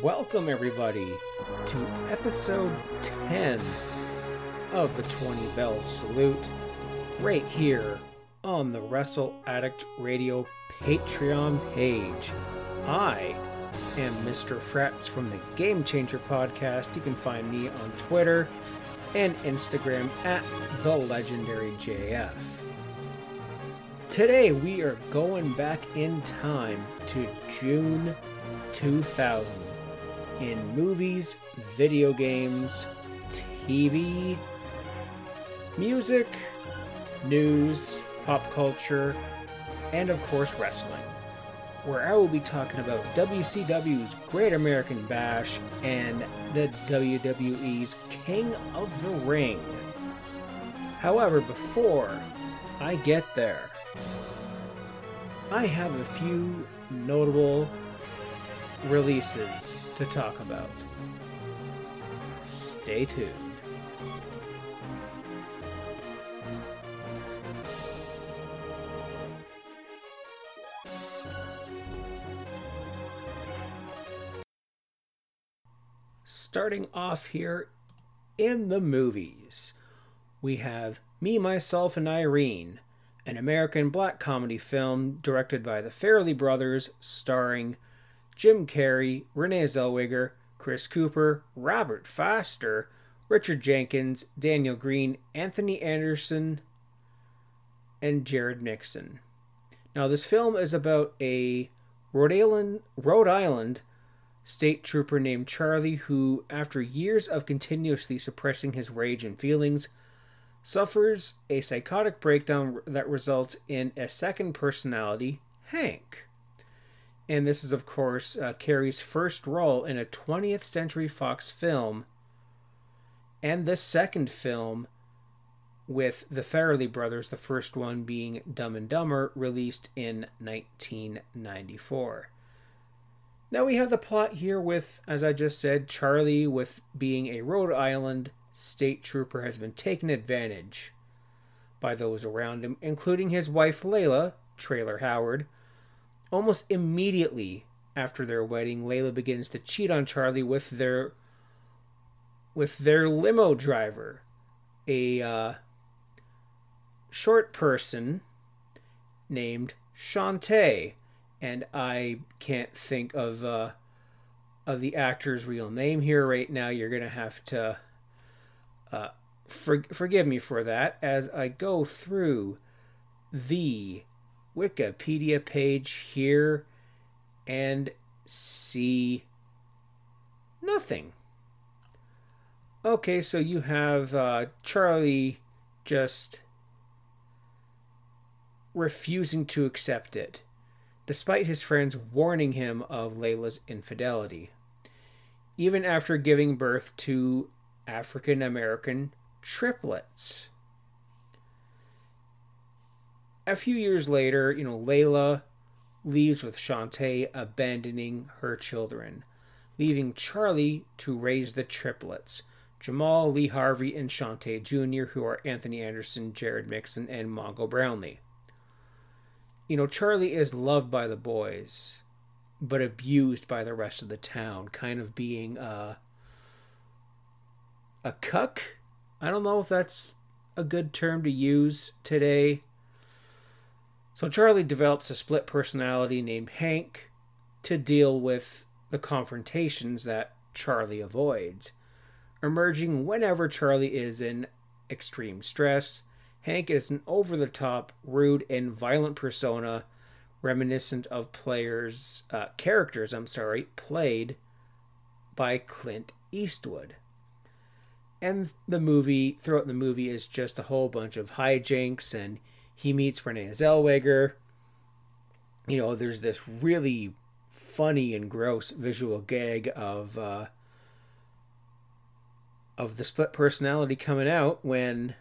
Welcome, everybody, to episode 10 of the 20 Bell Salute, right here on the Wrestle Addict Radio Patreon page. I am Mr. Frats from the Game Changer podcast. You can find me on Twitter and Instagram at the legendary JF. Today we are going back in time to June 2000 in movies, video games, TV, music, news, pop culture, and of course wrestling, where I will be talking about WCW's Great American Bash and the WWE's King of the Ring. However, before I get there, I have a few notable releases to talk about. Stay tuned. Starting off here in the movies, we have Me, Myself, and Irene, an American black comedy film directed by the Farrelly brothers, starring Jim Carrey, Renee Zellweger, Chris Cooper, Robert Forster, Richard Jenkins, Daniel Greene, Anthony Anderson, and Jerod Mixon. Now, this film is about a Rhode Island, Rhode Island state trooper named Charlie who, after years of continuously suppressing his rage and feelings, suffers a psychotic breakdown that results in a second personality, Hank. And this is, of course, uh, Carrey's first role in a 20th Century Fox film, and the second film with the Farrelly brothers, the first one being Dumb and Dumber, released in 1994. Now we have the plot here with, as I just said, Charlie, with being a Rhode Island state trooper, has been taken advantage by those around him, including his wife Layla, Traylor Howard. Almost immediately after their wedding, Layla begins to cheat on Charlie with their with their limo driver, a uh, short person named Shantae, and I can't think of uh, of the actor's real name here right now. You're gonna have to uh, for, forgive me for that as I go through the Wikipedia page here and see nothing. Okay, so you have uh, Charlie just refusing to accept it, despite his friends warning him of Layla's infidelity. Even after giving birth to African American triplets. A few years later, you know, Layla leaves with Shantae, abandoning her children, leaving Charlie to raise the triplets Jamal, Lee Harvey, and Shantae Jr., who are Anthony Anderson, Jerod Mixon, and Mongo Brownlee. You know, Charlie is loved by the boys, but abused by the rest of the town, kind of being a, a cuck. I don't know if that's a good term to use today. So Charlie develops a split personality named Hank to deal with the confrontations that Charlie avoids. Emerging whenever Charlie is in extreme stress, Hank is an over the top, rude, and violent persona reminiscent of players uh, characters, I'm sorry, played by Clint Eastwood and the movie throughout the movie is just a whole bunch of hijinks and he meets renee zellweger you know there's this really funny and gross visual gag of uh, of the split personality coming out when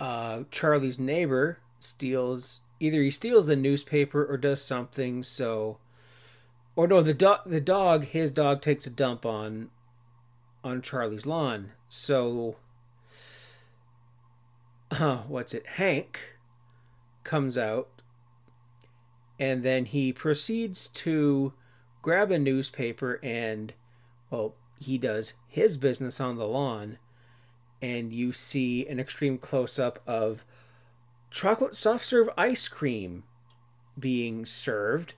uh, charlie's neighbor steals either he steals the newspaper or does something so or no the dog the dog his dog takes a dump on on Charlie's lawn. So, what's it? Hank comes out and then he proceeds to grab a newspaper and, well, he does his business on the lawn, and you see an extreme close up of chocolate soft serve ice cream being served,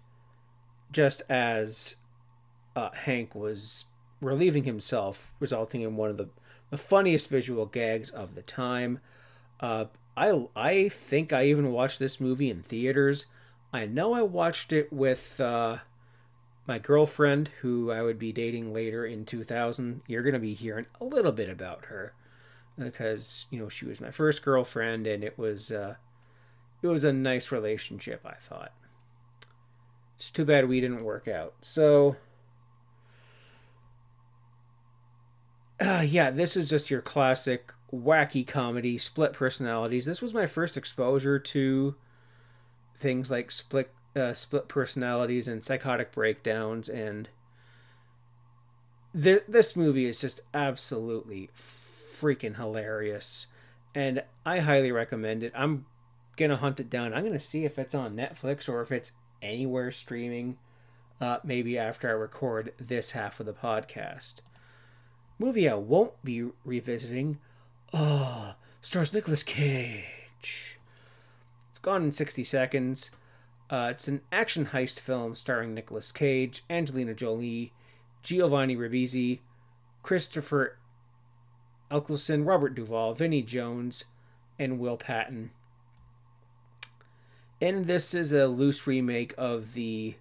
just as uh, Hank was relieving himself, resulting in one of the, the funniest visual gags of the time. Uh, I I think I even watched this movie in theaters. I know I watched it with uh, my girlfriend, who I would be dating later in 2000. You're gonna be hearing a little bit about her because you know she was my first girlfriend, and it was uh, it was a nice relationship. I thought. It's too bad we didn't work out. So. Uh, yeah, this is just your classic wacky comedy, split personalities. This was my first exposure to things like split uh, split personalities and psychotic breakdowns, and th- this movie is just absolutely freaking hilarious, and I highly recommend it. I'm gonna hunt it down. I'm gonna see if it's on Netflix or if it's anywhere streaming. Uh, maybe after I record this half of the podcast. Movie I won't be revisiting. Oh, stars Nicolas Cage. It's gone in 60 seconds. Uh, it's an action heist film starring Nicolas Cage, Angelina Jolie, Giovanni Ribisi, Christopher Eccleston, Robert Duvall, Vinnie Jones, and Will Patton. And this is a loose remake of the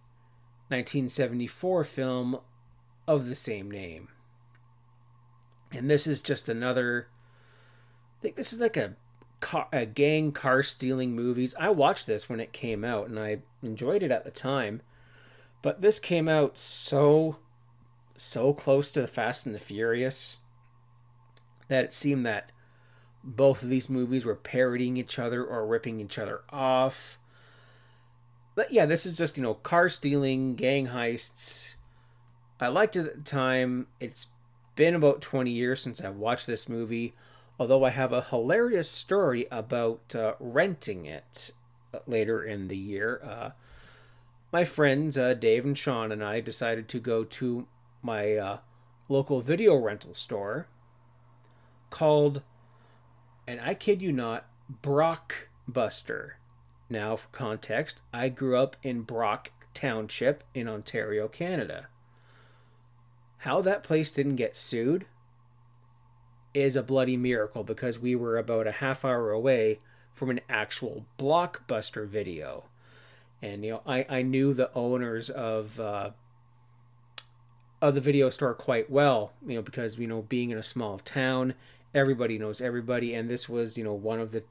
1974 film of the same name. And this is just another. Think this is like a car, a gang car stealing movies. I watched this when it came out and I enjoyed it at the time. But this came out so so close to the Fast and the Furious that it seemed that both of these movies were parodying each other or ripping each other off. But yeah, this is just, you know, car stealing, gang heists. I liked it at the time. It's been about 20 years since I watched this movie, although I have a hilarious story about uh, renting it later in the year. Uh, my friends, uh, Dave and Sean, and I decided to go to my uh, local video rental store called, and I kid you not, Brockbuster. Now, for context, I grew up in Brock Township in Ontario, Canada. How that place didn't get sued is a bloody miracle because we were about a half hour away from an actual blockbuster video. And you know, I, I knew the owners of uh, of the video store quite well, you know, because you know, being in a small town, everybody knows everybody, and this was, you know, one of the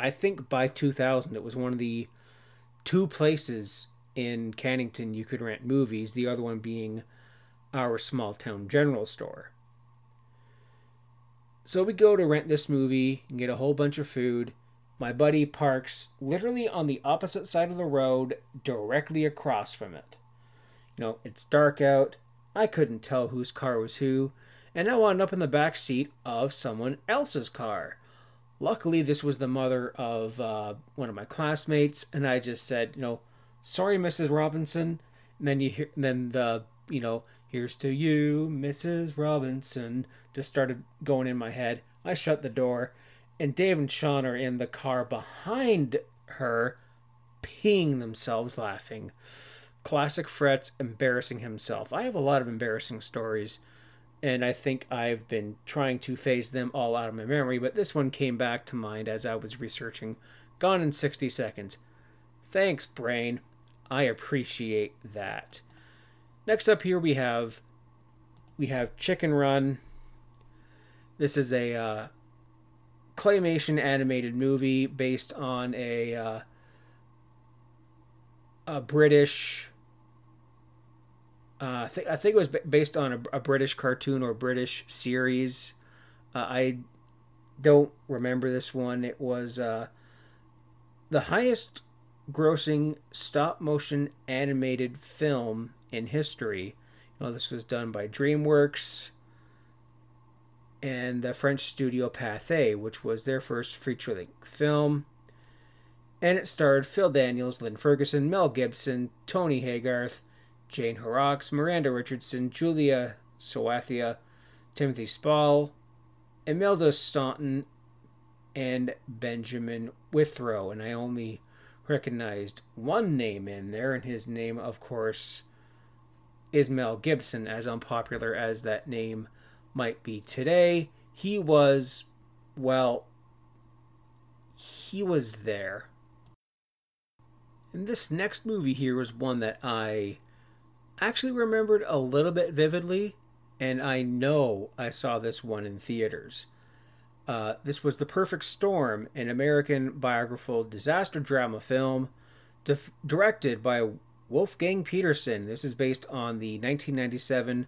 I think by 2000 it was one of the two places in Cannington you could rent movies, the other one being our small town general store. So we go to rent this movie and get a whole bunch of food. My buddy parks literally on the opposite side of the road, directly across from it. You know, it's dark out. I couldn't tell whose car was who, and I wound up in the back seat of someone else's car. Luckily, this was the mother of uh, one of my classmates, and I just said, you know, sorry, Mrs. Robinson. And then you hear, then the, you know, here's to you, Mrs. Robinson, just started going in my head. I shut the door, and Dave and Sean are in the car behind her, peeing themselves laughing. Classic Fretz embarrassing himself. I have a lot of embarrassing stories and I think I've been trying to phase them all out of my memory, but this one came back to mind as I was researching. Gone in 60 seconds. Thanks, brain. I appreciate that. Next up here we have we have Chicken Run. This is a uh, claymation animated movie based on a uh, a British uh, I think I think it was based on a, a British cartoon or British series. Uh, I don't remember this one. It was uh, the highest grossing stop motion animated film in history. You know, this was done by DreamWorks and the French studio Pathé, which was their first feature length film. and it starred Phil Daniels, Lynn Ferguson, Mel Gibson, Tony Haygarth, Jane Horrocks, Miranda Richardson, Julia Sawalha, Timothy Spall, Imelda Staunton, and Benjamin Whitrow. And I only recognized one name in there, and his name, of course, is Mel Gibson, as unpopular as that name might be today. He was, well, he was there. And this next movie here was one that I actually remembered a little bit vividly, and I know I saw this one in theaters. Uh, this was The Perfect Storm, an American biographical disaster drama film directed by Wolfgang Petersen. This is based on the 1997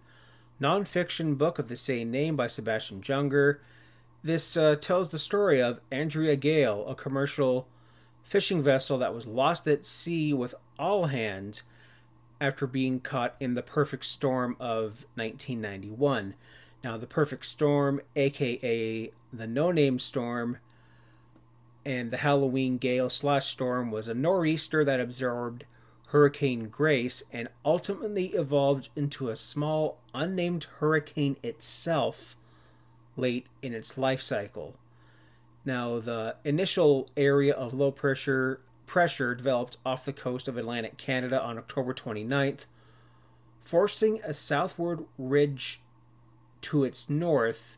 nonfiction book of the same name by Sebastian Junger. This uh, tells the story of Andrea Gail, a commercial fishing vessel that was lost at sea with all hands after being caught in the perfect storm of 1991. Now, the perfect storm, aka the no name storm, and the Halloween gale slash storm was a nor'easter that absorbed Hurricane Grace and ultimately evolved into a small unnamed hurricane itself late in its life cycle. Now, the initial area of low pressure pressure developed off the coast of Atlantic Canada on October 29th, forcing a southward ridge to its north.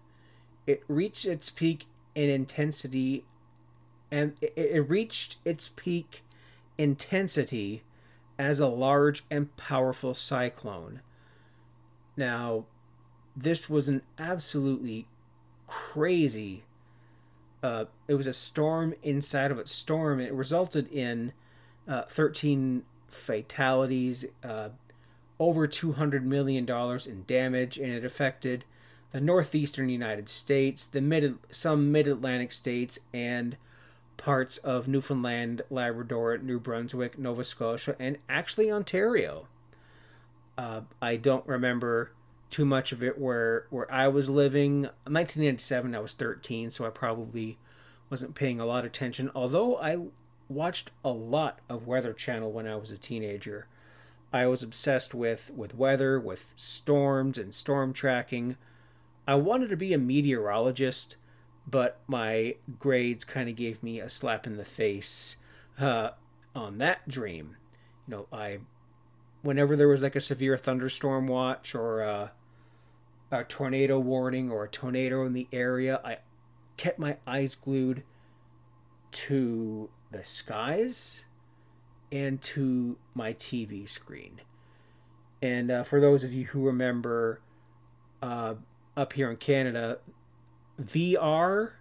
It reached its peak in intensity and it reached its peak intensity as a large and powerful cyclone. Now, this was an absolutely crazy uh, it was a storm inside of a storm. It resulted in uh, 13 fatalities, uh, over 200 million dollars in damage, and it affected the northeastern United States, the mid some mid-Atlantic states, and parts of Newfoundland, Labrador, New Brunswick, Nova Scotia, and actually Ontario. Uh, I don't remember too much of it where where I was living. 1997, I was 13, so I probably wasn't paying a lot of attention. Although I watched a lot of Weather Channel when I was a teenager. I was obsessed with with weather, with storms and storm tracking. I wanted to be a meteorologist, but my grades kind of gave me a slap in the face uh, on that dream. You know, I whenever there was like a severe thunderstorm watch or a, a tornado warning or a tornado in the area, I kept my eyes glued to the skies and to my TV screen. And uh, for those of you who remember uh, up here in Canada, VR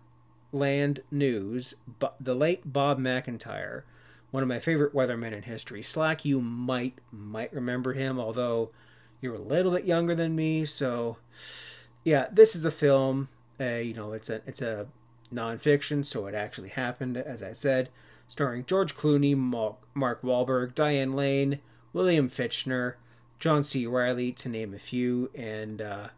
Land News, the late Bob McIntyre, one of my favorite weathermen in history. Slack, you might might remember him, although you're a little bit younger than me. So, yeah, this is a film. Uh, you know, it's a it's a nonfiction, so it actually happened, as I said, starring George Clooney, Mark Wahlberg, Diane Lane, William Fichtner, John C. Reilly, to name a few. And uh,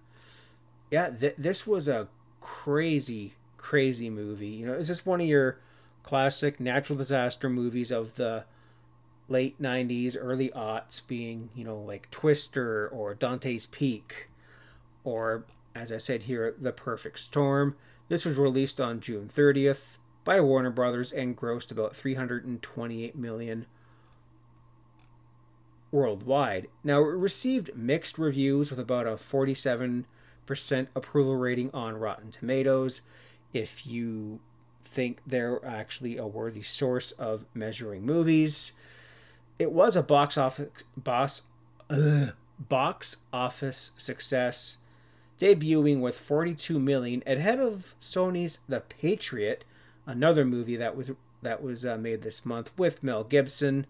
yeah, th- this was a crazy, crazy movie. You know, it's just one of your classic natural disaster movies of the late 90s, early aughts, being, you know, like Twister or Dante's Peak, or, as I said here, The Perfect Storm. This was released on June 30th by Warner Brothers and grossed about 328 million worldwide. Now, it received mixed reviews with about a 47% approval rating on Rotten Tomatoes. If you think they're actually a worthy source of measuring movies, it was a box office boss, box office success debuting with 42 million ahead of Sony's The Patriot, another movie that was that was uh, made this month with Mel Gibson.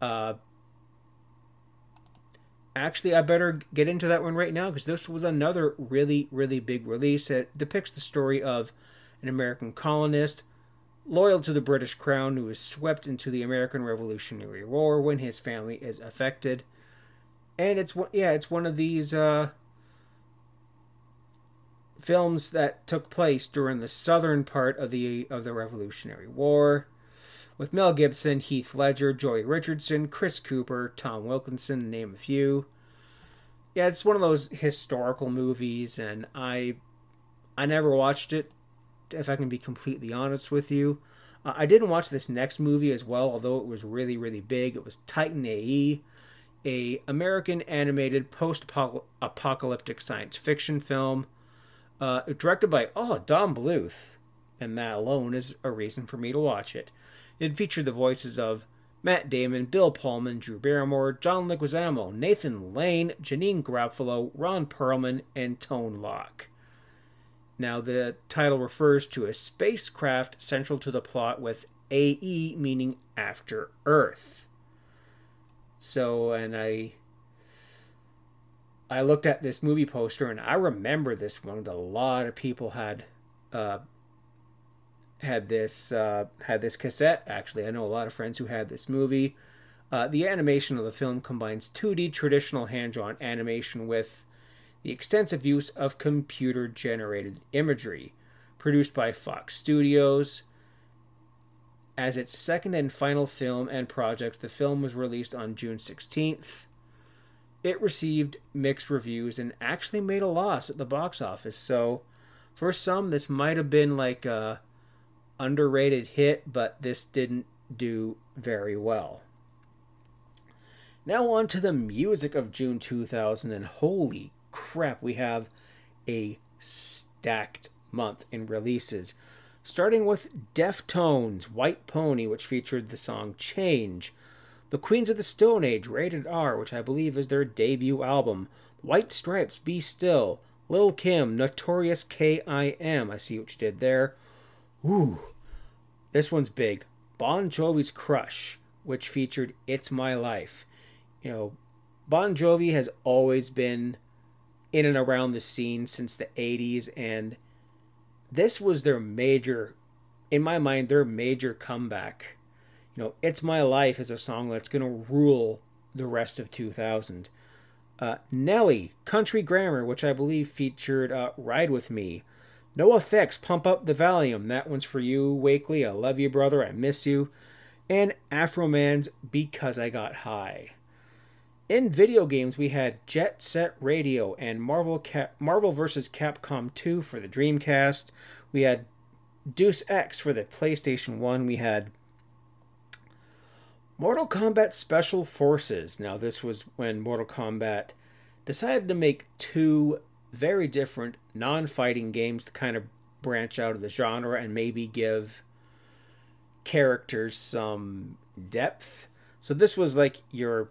Uh, actually, I better get into that one right now because this was another really really big release. It depicts the story of an American colonist loyal to the British crown who is swept into the American Revolutionary War when his family is affected. And it's one, yeah, it's one of these uh, films that took place during the southern part of the of the Revolutionary War, with Mel Gibson, Heath Ledger, Joely Richardson, Chris Cooper, Tom Wilkinson, name a few. Yeah, it's one of those historical movies, and I, I never watched it. If I can be completely honest with you, uh, I didn't watch this next movie as well, although it was really, really big. It was Titan AE, a American animated post-apocalyptic science fiction film, uh, directed by oh Don Bluth, and that alone is a reason for me to watch it. It featured the voices of Matt Damon, Bill Pullman, Drew Barrymore, John Leguizamo, Nathan Lane, Janeane Garofalo, Ron Perlman, and Tone Loc. Now, the title refers to a spacecraft central to the plot with AE meaning after Earth. So, and I I looked at this movie poster and I remember this one. A lot of people had uh, had this uh, had this cassette. Actually, I know a lot of friends who had this movie. Uh, the animation of the film combines 2D traditional hand-drawn animation with the extensive use of computer-generated imagery, produced by Fox Studios. As its second and final film and project, the film was released on June 16th. It received mixed reviews and actually made a loss at the box office. So, for some, this might have been like a underrated hit, but this didn't do very well. Now, on to the music of June 2000, and holy crap, we have a stacked month in releases. Starting with Deftones' White Pony, which featured the song Change. The Queens of the Stone Age, rated R, which I believe is their debut album. White Stripes, De Stijl. Lil Kim, Notorious K.I.M. I see what you did there. Ooh, this one's big. Bon Jovi's Crush, which featured It's My Life. You know, Bon Jovi has always been in and around the scene since the 80s, and this was their major, in my mind, their major comeback. You know, It's My Life is a song that's going to rule the rest of 2000. Uh, Nelly, Country Grammar, which I believe featured uh, Ride With Me. NOFX, Pump Up the Volume. That one's for you, Wakely. I love you, brother. I miss you. And Afroman's Because I Got High. In video games, we had Jet Set Radio and Marvel Cap- Marvel vs. Capcom 2 for the Dreamcast. We had Deus Ex for the PlayStation 1. We had Mortal Kombat Special Forces. Now, this was when Mortal Kombat decided to make two very different non fighting games to kind of branch out of the genre and maybe give characters some depth. So this was like your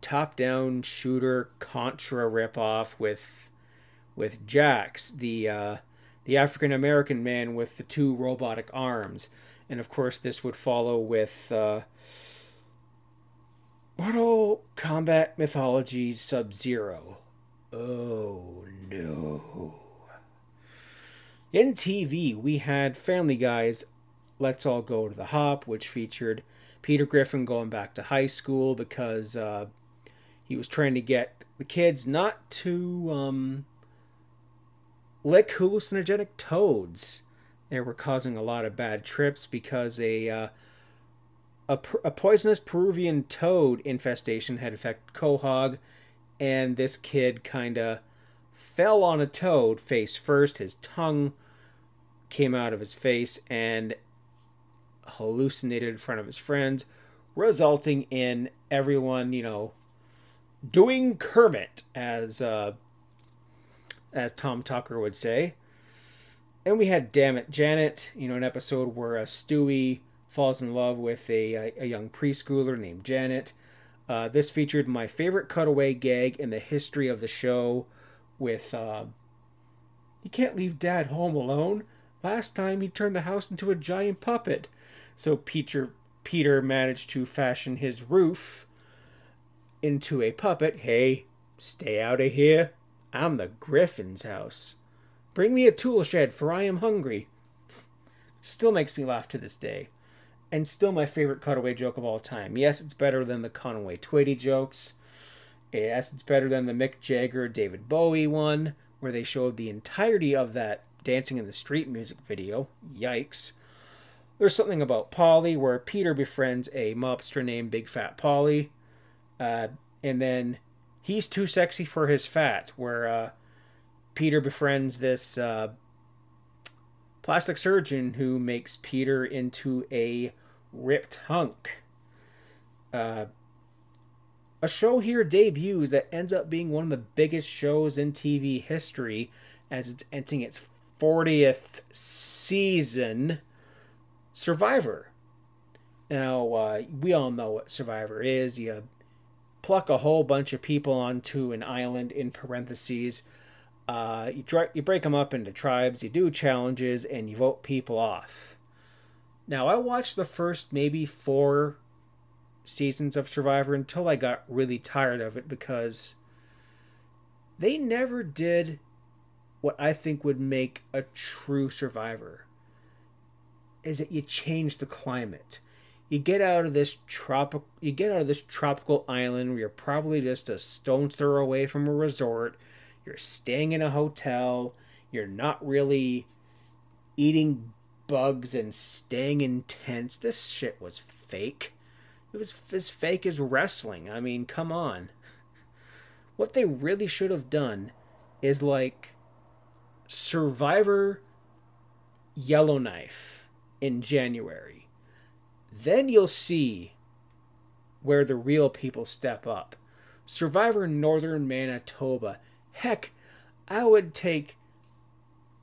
top down shooter Contra ripoff with with Jax, the uh, the African American man with the two robotic arms. And of course this would follow with uh, Mortal Kombat Mythology Sub Zero, Oh no. In TV, we had Family Guy's Let's All Go to the Hop, which featured Peter Griffin going back to high school because uh, he was trying to get the kids not to um, lick hallucinogenic toads. They were causing a lot of bad trips because a uh, a, a poisonous Peruvian toad infestation had affected Quahog and this kid kind of fell on a toad face first. His tongue came out of his face and hallucinated in front of his friends, resulting in everyone, you know, doing Kermit, as uh, as Tom Tucker would say. And we had Damn It Janet, you know, an episode where uh, Stewie falls in love with a, a, a young preschooler named Janet. Uh, this featured my favorite cutaway gag in the history of the show with uh, You can't leave dad home alone. Last time he turned the house into a giant puppet. So Peter, Peter managed to fashion his roof into a puppet. Hey, stay out of here. I'm the Griffin's house. Bring me a tool shed, for I am hungry. Still makes me laugh to this day and still my favorite cutaway joke of all time. Yes, it's better than the Conway Twitty jokes. Yes, it's better than the Mick Jagger David Bowie one, where they showed the entirety of that Dancing in the Street music video. Yikes. there's something about Polly where Peter befriends a mobster named Big Fat Polly. uh, and then he's too sexy for his fat. Where uh, Peter befriends this uh, plastic surgeon who makes Peter into a ripped hunk. A show here debuts that ends up being one of the biggest shows in TV history as it's entering its 40th season Survivor. Now, uh, we all know what Survivor is. You pluck a whole bunch of people onto an island in parentheses. Uh, you, you break them up into tribes, you do challenges, and you vote people off. Now, I watched the first maybe four seasons of Survivor until I got really tired of it because they never did what I think would make a true survivor is that you change the climate. You get out of this tropical you get out of this tropical island where you're probably just a stone's throw away from a resort. You're staying in a hotel. You're not really eating bugs and staying in tents. This shit was fake. It was as fake as wrestling. I mean, come on. What they really should have done is like Survivor Yellowknife in January. Then you'll see where the real people step up. Survivor Northern Manitoba. Heck, I would take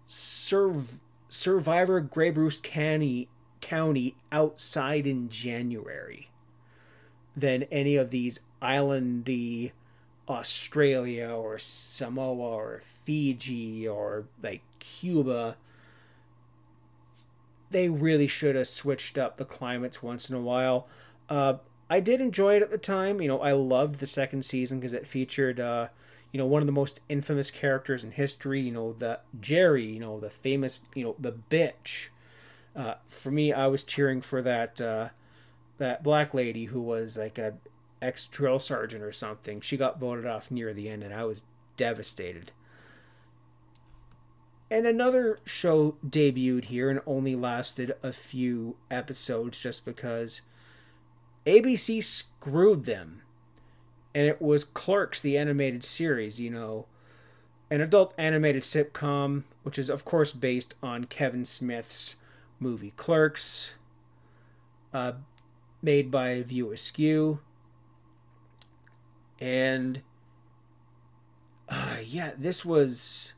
Surv- Survivor Grey Bruce County, County outside in January than any of these islandy Australia or Samoa or Fiji or like Cuba. They really should have switched up the climates once in a while. Uh, I did enjoy it at the time. You know, I loved the second season because it featured, uh, you know, one of the most infamous characters in history. You know, the Jerry. You know, the famous. You know, the bitch. Uh, for me, I was cheering for that uh, that black lady who was like a ex drill sergeant or something. She got voted off near the end, and I was devastated. And another show debuted here and only lasted a few episodes just because ABC screwed them. And it was Clerks, the animated series, you know, an adult animated sitcom, which is, of course, based on Kevin Smith's movie Clerks. Uh, made by View Askew. And uh, yeah, this was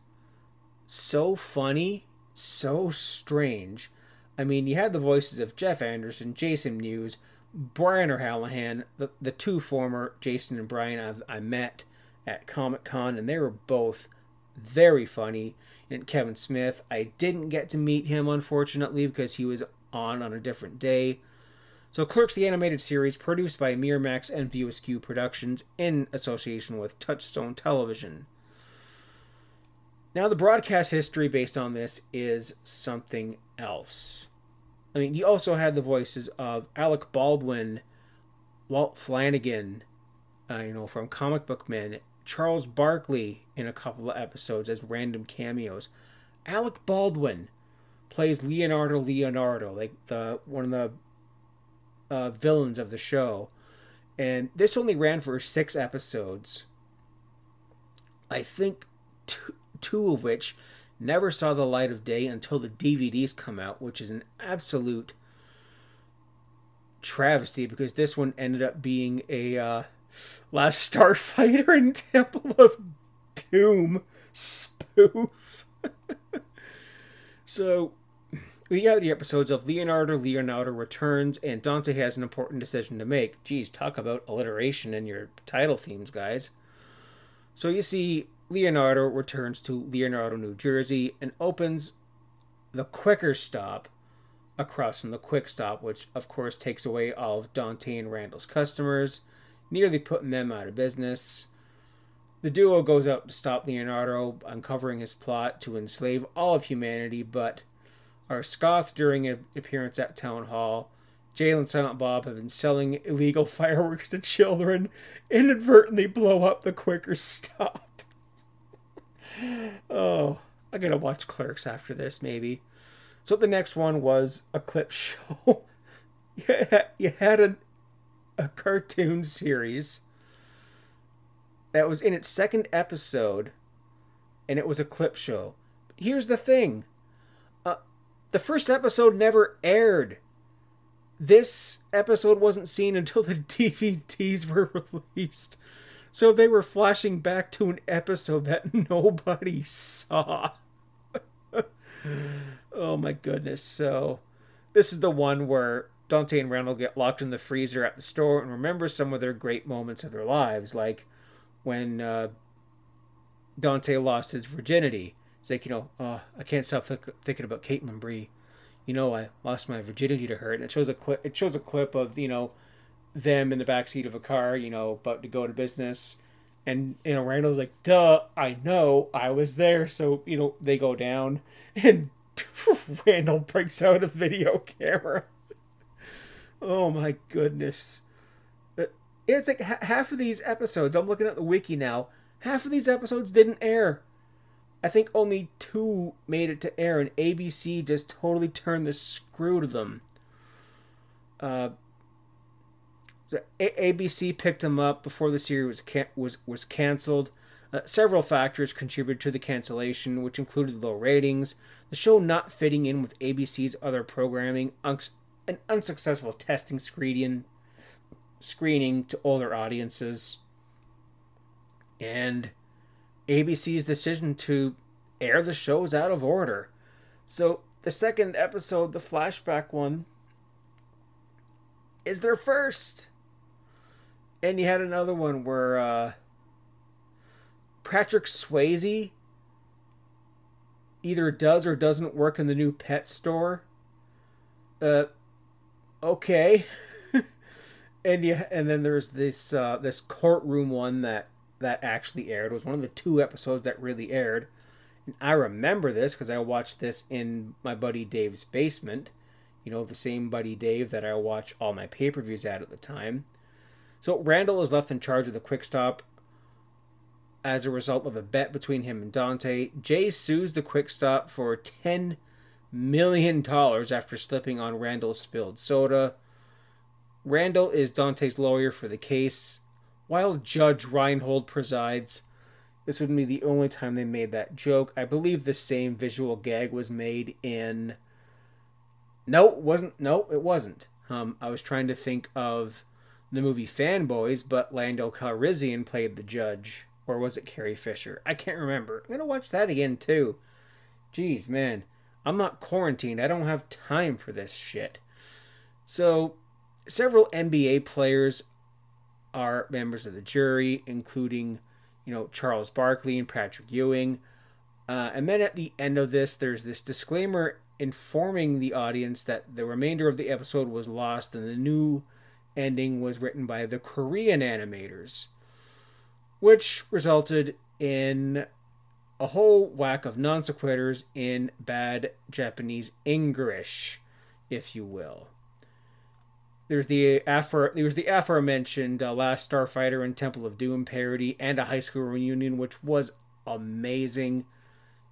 so funny, so strange. I mean, you had the voices of Jeff Anderson, Jason Mewes, Brian O'Halloran, the, the two former Jason and Brian I've, I met at Comic Con, and they were both very funny. And Kevin Smith, I didn't get to meet him, unfortunately, because he was on on a different day. So, Clerks, the animated series, produced by Miramax and Askew Productions in association with Touchstone Television. Now, the broadcast history based on this is something else. I mean, you also had the voices of Alec Baldwin, Walt Flanagan, uh, you know, from Comic Book Men, Charles Barkley in a couple of episodes as random cameos. Alec Baldwin plays Leonardo Leonardo, like the one of the uh, villains of the show. And this only ran for six episodes. I think two, two of which never saw the light of day until the DVDs come out, which is an absolute travesty because this one ended up being a uh, Last Starfighter and Temple of Doom spoof. so the episodes of Leonardo Leonardo returns, and Dante has an important decision to make. Geez, talk about alliteration in your title themes, guys. So you see, Leonardo returns to Leonardo, New Jersey, and opens the quicker stop across from the quick stop, which of course takes away all of Dante and Randall's customers, nearly putting them out of business. The duo goes out to stop Leonardo, uncovering his plot to enslave all of humanity, but are scoffed during an appearance at Town Hall. Jaylen and Silent Bob have been selling illegal fireworks to children, inadvertently blow up the quicker stop. oh, I gotta watch Clerks after this, maybe. So the next one was a clip show. you had a, a cartoon series that was in its second episode, and it was a clip show. Here's the thing the first episode never aired. This episode wasn't seen until the DVDs were released. So they were flashing back to an episode that nobody saw. oh my goodness. So this is the one where Dante and Randall get locked in the freezer at the store and remember some of their great moments of their lives, like when uh, Dante lost his virginity. It's like, you know, oh, I can't stop th- thinking about Caitlin Bree. You know, I lost my virginity to her, and it shows a clip. It shows a clip of you know them in the back seat of a car, you know, about to go to business, and you know Randall's like, "Duh, I know, I was there." So you know they go down, and Randall breaks out a video camera. oh my goodness! Uh, it's like half of these episodes. I'm looking at the wiki now. Half of these episodes didn't air. I think only two made it to air, and ABC just totally turned the screw to them. Uh, A- ABC picked them up before the series was can- was was canceled. Uh, several factors contributed to the cancellation, which included low ratings, the show not fitting in with ABC's other programming, un- an unsuccessful testing screening to older audiences, and ABC's decision to air the shows out of order. So the second episode, the flashback one, is their first. And you had another one where uh, Patrick Swayze either does or doesn't work in the new pet store. Uh, okay. and yeah, and then there's this uh, this courtroom one that that actually aired. It was one of the two episodes that really aired. And I remember this because I watched this in my buddy Dave's basement. You know, the same buddy Dave that I watch all my pay per views at at the time. So Randall is left in charge of the quick stop as a result of a bet between him and Dante. Jay sues the quick stop for $10 million after slipping on Randall's spilled soda. Randall is Dante's lawyer for the case, while Judge Reinhold presides. This wouldn't be the only time they made that joke. I believe the same visual gag was made in. No, it wasn't. No, it wasn't. Um, I was trying to think of the movie Fanboys, but Lando Calrissian played the judge. Or was it Carrie Fisher? I can't remember. I'm to watch that again, too. Jeez, man. I'm not quarantined. I don't have time for this shit. So, several NBA players are members of the jury, including, you know, Charles Barkley and Patrick Ewing. Uh, and then at the end of this, there's this disclaimer informing the audience that the remainder of the episode was lost and the new ending was written by the Korean animators, which resulted in a whole whack of non sequiturs in bad Japanese English, if you will. There's the afro, there was the aforementioned uh, Last Starfighter and Temple of Doom parody, and a high school reunion, which was amazing.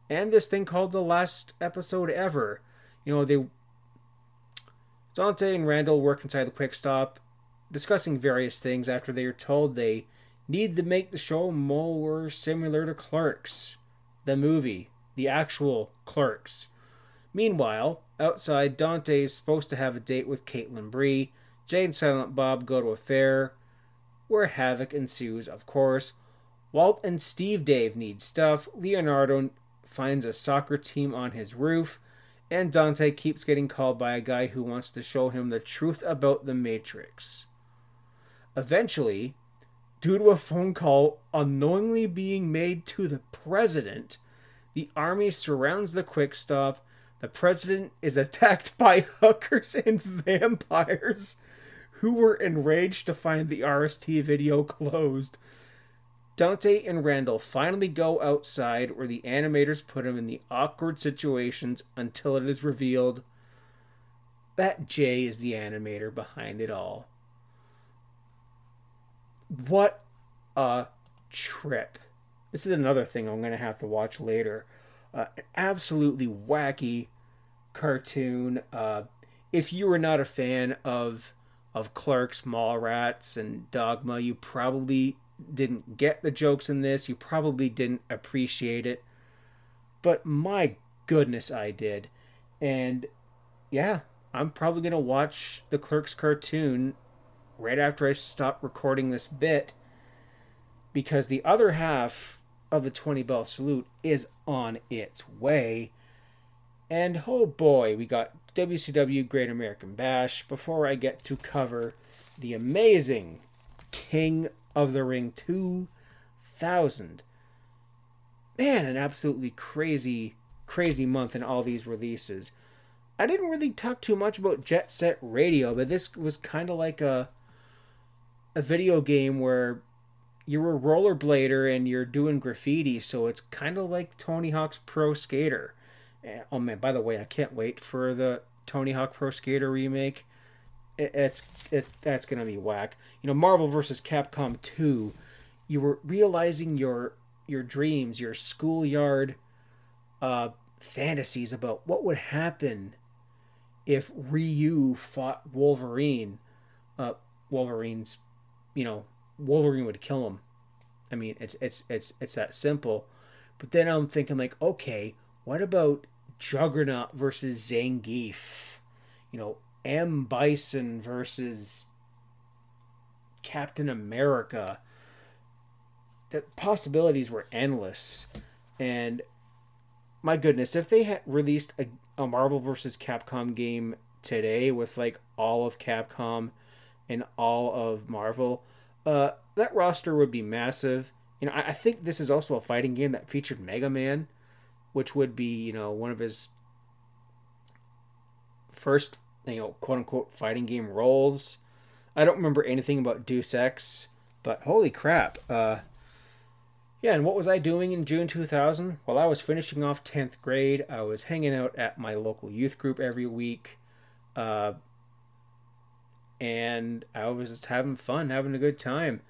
And this thing called the last episode ever. You know, they Dante and Randall work inside the quick stop discussing various things after they are told they need to make the show more similar to Clerks, the movie, the actual Clerks. Meanwhile, outside, Dante is supposed to have a date with Caitlin Bree. Jay and Silent Bob go to a fair where havoc ensues, of course. Walt and Steve Dave need stuff. Leonardo finds a soccer team on his roof. And Dante keeps getting called by a guy who wants to show him the truth about the Matrix. Eventually, due to a phone call unknowingly being made to the president, the army surrounds the quick stop. The president is attacked by hookers and vampires who were enraged to find the RST video closed. Dante and Randall finally go outside where the animators put him in the awkward situations until it is revealed that Jay is the animator behind it all. What a trip. This is another thing I'm going to have to watch later. Uh, absolutely wacky, cartoon. Uh, if you were not a fan of of Clerks, Mallrats, and Dogma, you probably didn't get the jokes in this. You probably didn't appreciate it. But my goodness, I did. And yeah, I'm probably going to watch the Clerks cartoon right after I stop recording this bit because the other half of the 20 bell salute is on its way. And oh boy, we got WCW Great American Bash before I get to cover the amazing King of the Ring 2000. Man, an absolutely crazy, crazy month in all these releases. I didn't really talk too much about Jet Set Radio, but this was kind of like a a video game where you're a rollerblader and you're doing graffiti, so it's kind of like Tony Hawk's Pro Skater. Eh, oh man, by the way, I can't wait for the Tony Hawk Pro Skater remake. It, it's it that's gonna be whack. You know, Marvel vs. Capcom 2. You were realizing your your dreams, your schoolyard uh, fantasies about what would happen if Ryu fought Wolverine. Uh, Wolverine's, you know, Wolverine would kill him. I mean, it's it's it's it's that simple. But then I'm thinking like, okay, what about Juggernaut versus Zangief? You know, M Bison versus Captain America. The possibilities were endless. And my goodness, if they had released a, a Marvel versus Capcom game today with like all of Capcom and all of Marvel, uh, that roster would be massive. You know, I, I think this is also a fighting game that featured Mega Man, which would be, you know, one of his first, you know, quote unquote fighting game roles. I don't remember anything about Deus Ex, but holy crap. Uh, yeah, and what was I doing in June 2000? Well, I was finishing off 10th grade. I was hanging out at my local youth group every week. Uh, and I was just having fun, having a good time.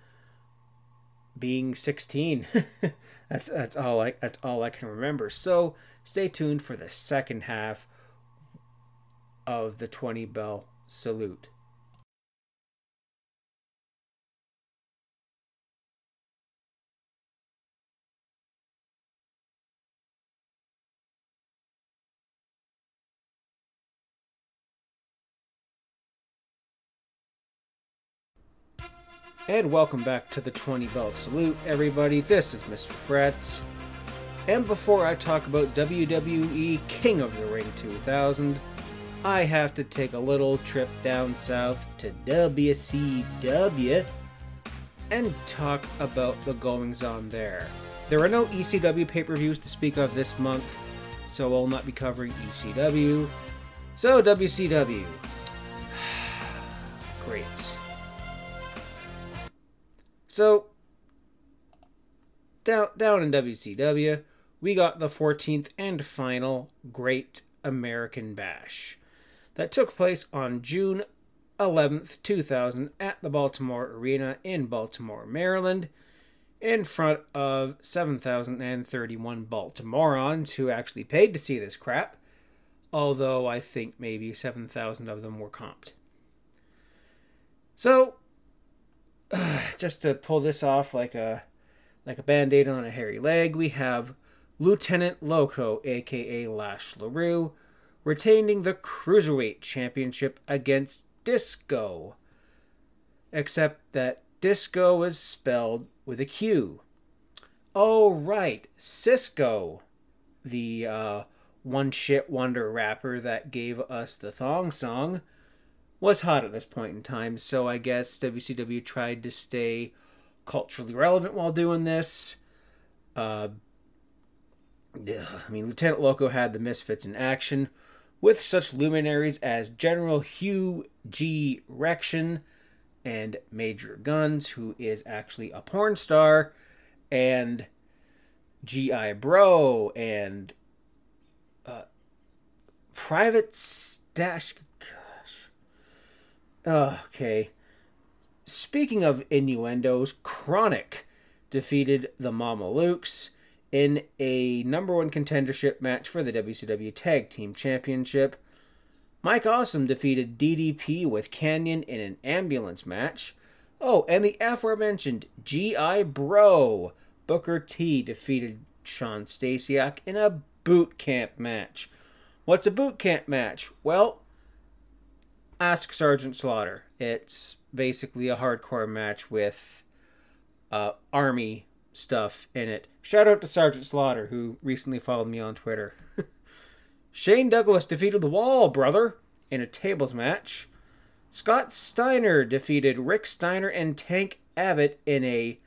Being 16. that's that's all I that's all I can remember. So, stay tuned for the second half of the 20 bell salute. And welcome back to the 20 Bell Salute, everybody. This is Mr. Frets. And before I talk about WWE King of the Ring 2000, I have to take a little trip down south to WCW and talk about the goings on there. There are no ECW pay per views to speak of this month, so I'll not be covering ECW. So, WCW. Great. So down down in WCW, we got the 14th and final Great American Bash that took place on June 11th, 2000 at the Baltimore Arena in Baltimore, Maryland, in front of 7,031 Baltimoreans who actually paid to see this crap, although I think maybe 7,000 of them were comped. So, just to pull this off like a like a band-aid on a hairy leg, we have Lieutenant Loco, aka Lash LaRue, retaining the Cruiserweight Championship against Disco. Except that Disco is spelled with a Q. Oh, right, Sisqo, the uh, one shit wonder rapper that gave us the thong song was hot at this point in time, so I guess WCW tried to stay culturally relevant while doing this. Uh, I mean, Lieutenant Loco had the Misfits in action with such luminaries as General Hugh G. Rection and Major Gunns, who is actually a porn star, and G.I. Bro and uh, Private Stash Okay. Speaking of innuendos, Chronic defeated the Mamalukes in a number one contendership match for the WCW Tag Team Championship. Mike Awesome defeated DDP with Kanyon in an ambulance match. Oh, and the aforementioned G.I. Bro, Booker T defeated Shawn Stasiak in a boot camp match. What's a boot camp match? Well, ask Sergeant Slaughter. It's basically a hardcore match with uh, army stuff in it. Shout out to Sergeant Slaughter, who recently followed me on Twitter. Shane Douglas defeated the Wall Brother in a tables match. Scott Steiner defeated Rick Steiner and Tank Abbott in a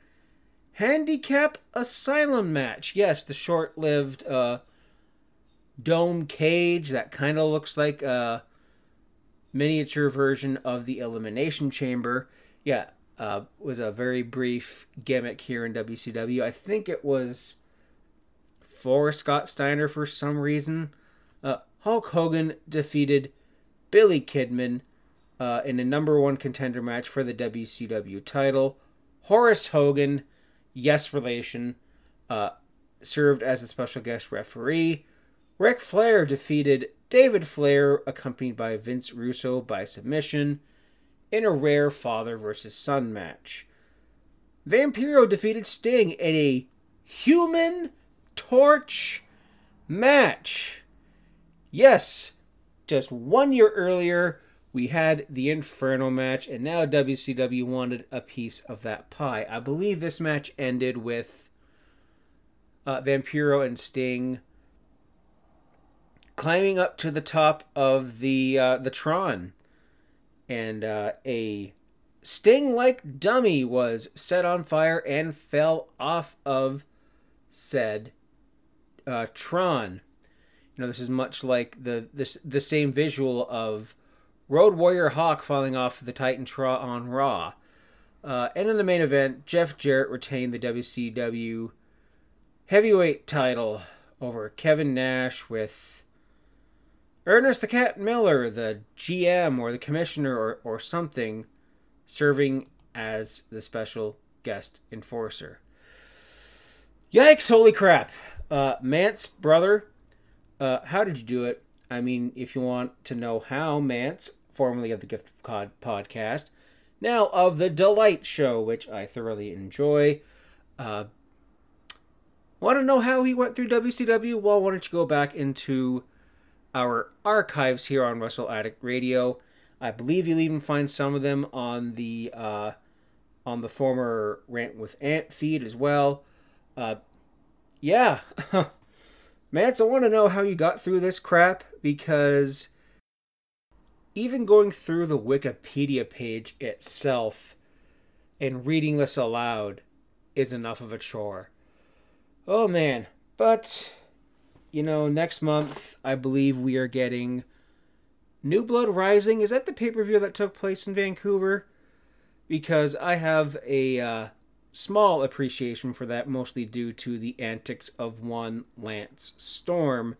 handicap asylum match. Yes, the short lived uh, dome cage that kind of looks like a miniature version of the Elimination Chamber. Yeah, uh, was a very brief gimmick here in WCW. I think it was for Scott Steiner for some reason. Uh, Hulk Hogan defeated Billy Kidman uh, in a number one contender match for the WCW title. Horace Hogan, yes relation, uh, served as a special guest referee. Ric Flair defeated David Flair, accompanied by Vince Russo by submission, in a rare father versus son match. Vampiro defeated Sting in a human torch match. Yes, just one year earlier, we had the Inferno match, and now WCW wanted a piece of that pie. I believe this match ended with uh, Vampiro and Sting climbing up to the top of the uh, the Tron, and uh, a Sting-like dummy was set on fire and fell off of said uh, Tron. You know, this is much like the this the same visual of Road Warrior Hawk falling off the Titantron on Raw. Uh, and in the main event, Jeff Jarrett retained the WCW heavyweight title over Kevin Nash with Ernest the Cat Miller, the GM or the commissioner or, or something, serving as the special guest enforcer. Yikes, holy crap. Uh, Mance, brother, uh, how did you do it? I mean, if you want to know how, Mance, formerly of the Gift Pod podcast, now of the Delight Show, which I thoroughly enjoy. Uh, want to know how he went through WCW? Well, why don't you go back into our archives here on Wrestle Addict Radio? I believe you'll even find some of them on the uh, on the former Rant with Ant feed as well. Uh, yeah, Mance, I want to know how you got through this crap because even going through the Wikipedia page itself and reading this aloud is enough of a chore. Oh man, but you know, next month I believe we are getting New Blood Rising. Is that the pay per view that took place in Vancouver? Because I have a uh, small appreciation for that, mostly due to the antics of one Lance Storm,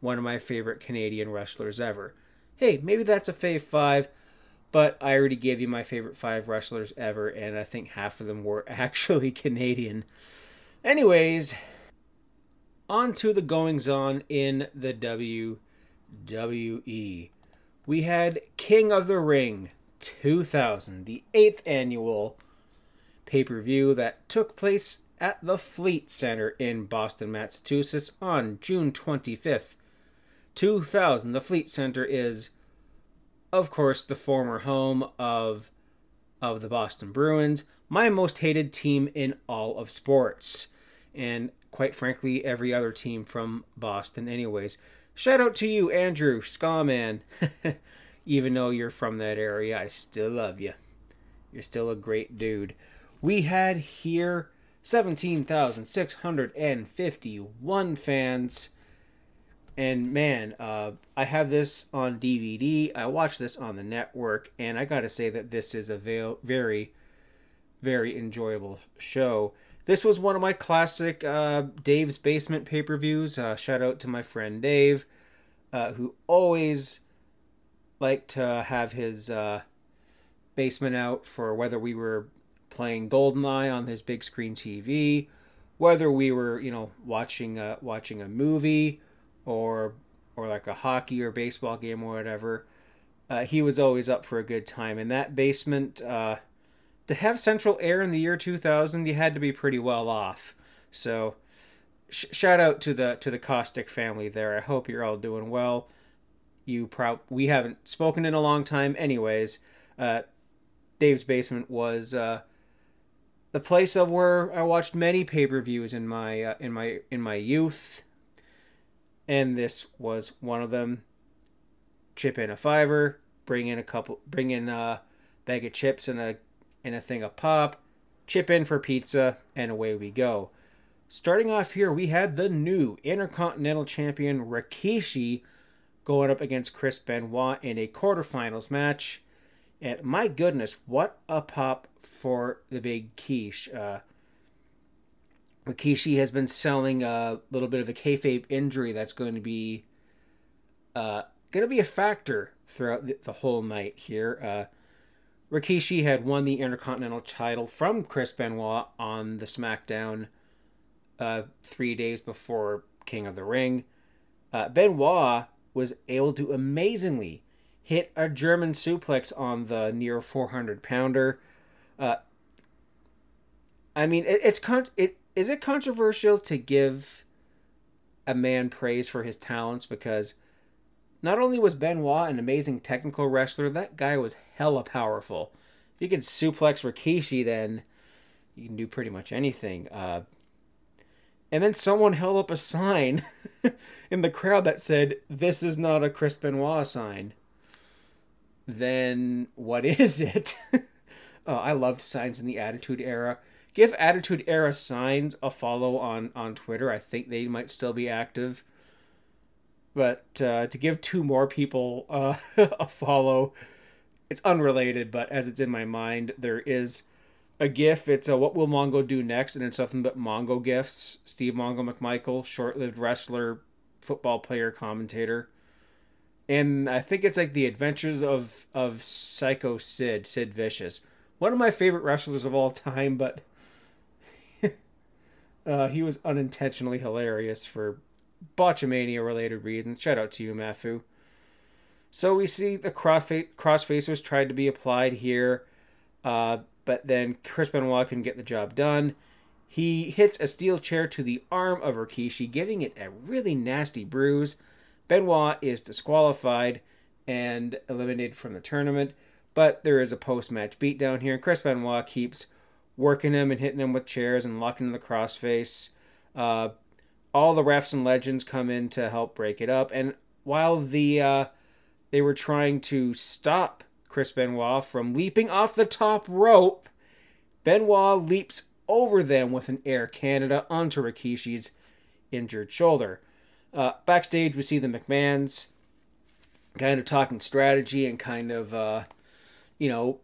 one of my favorite Canadian wrestlers ever. Hey, maybe that's a fave five, but I already gave you my favorite five wrestlers ever, and I think half of them were actually Canadian. Anyways, on to the goings on in the WWE. We had King of the Ring 2000, the eighth annual pay per view that took place at the Fleet Center in Boston, Massachusetts on June 25th, 2000. The Fleet Center is, of course, the former home of, of the Boston Bruins, my most hated team in all of sports. And quite frankly, every other team from Boston, anyways. Shout out to you, Andrew, Scaman. Even though you're from that area, I still love you. You're still a great dude we had here 17,651 fans. And man, uh, I have this on DVD. I watched this on the network, and I got to say that this is a very, very enjoyable show. This was one of my classic uh, Dave's Basement pay per views. Uh, shout out to my friend Dave, uh, who always liked to have his uh, basement out for whether we were playing Goldeneye on his big screen TV, whether we were you know watching a, watching a movie or or like a hockey or baseball game or whatever. Uh, he was always up for a good time. In that basement, uh, to have central air in the year 2000, you had to be pretty well off. So, sh- shout out to the to the Caustic family there. I hope you're all doing well. You prob we haven't spoken in a long time, anyways. Uh, Dave's basement was uh, the place of where I watched many pay per views in my uh, in my in my youth, and this was one of them. Chip in a fiver, bring in a couple, bring in a bag of chips and a and a thing of pop, chip in for pizza, and away we go. Starting off here, we had the new Intercontinental Champion Rikishi going up against Chris Benoit in a quarterfinals match. And my goodness, what a pop for the big quiche. Uh, Rikishi has been selling a little bit of a kayfabe injury that's going to be uh, going to be a factor throughout the, the whole night here. Uh, Rikishi had won the Intercontinental title from Chris Benoit on the SmackDown uh, three days before King of the Ring. Uh, Benoit was able to amazingly hit a German suplex on the near 400 pounder. Uh, I mean, it, it's con- it is it controversial to give a man praise for his talents because not only was Benoit an amazing technical wrestler, that guy was hella powerful. If you can suplex Rikishi, then you can do pretty much anything. Uh, and then someone held up a sign in the crowd that said, This is not a Chris Benoit sign. Then what is it? oh, I loved signs in the Attitude Era. Give Attitude Era signs a follow on, on Twitter. I think they might still be active. But uh, to give two more people uh, a follow, it's unrelated, but as it's in my mind, there is a GIF. It's a What Will Mongo Do Next? And it's nothing but Mongo GIFs. Steve Mongo McMichael, short lived wrestler, football player, commentator. And I think it's like the adventures of, of Psycho Sid, Sid Vicious. One of my favorite wrestlers of all time, but uh, he was unintentionally hilarious for botchamania related reasons. Shout out to you, Maffew. So we see the crossfacers tried to be applied here. Uh, but then Chris Benoit can get the job done. He hits a steel chair to the arm of Rikishi, giving it a really nasty bruise. Benoit is disqualified and eliminated from the tournament, but there is a post match beatdown here. Chris Benoit keeps working him and hitting him with chairs and locking in the crossface. Uh, all the refs and legends come in to help break it up, and while the uh, they were trying to stop Chris Benoit from leaping off the top rope. Benoit leaps over them with an Air Canada onto Rikishi's injured shoulder. Uh, backstage, we see the McMahons kind of talking strategy and kind of, uh, you know,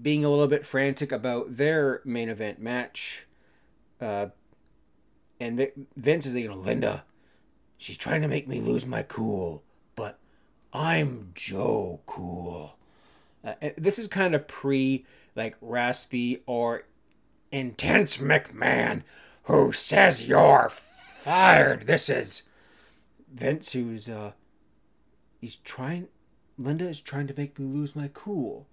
being a little bit frantic about their main event match. Uh, and Vince is, you know, Linda, she's trying to make me lose my cool, but I'm Joe Cool. Uh, this is kind of pre like raspy or intense McMahon who says you're fired. This is Vince who's uh he's trying Linda is trying to make me lose my cool.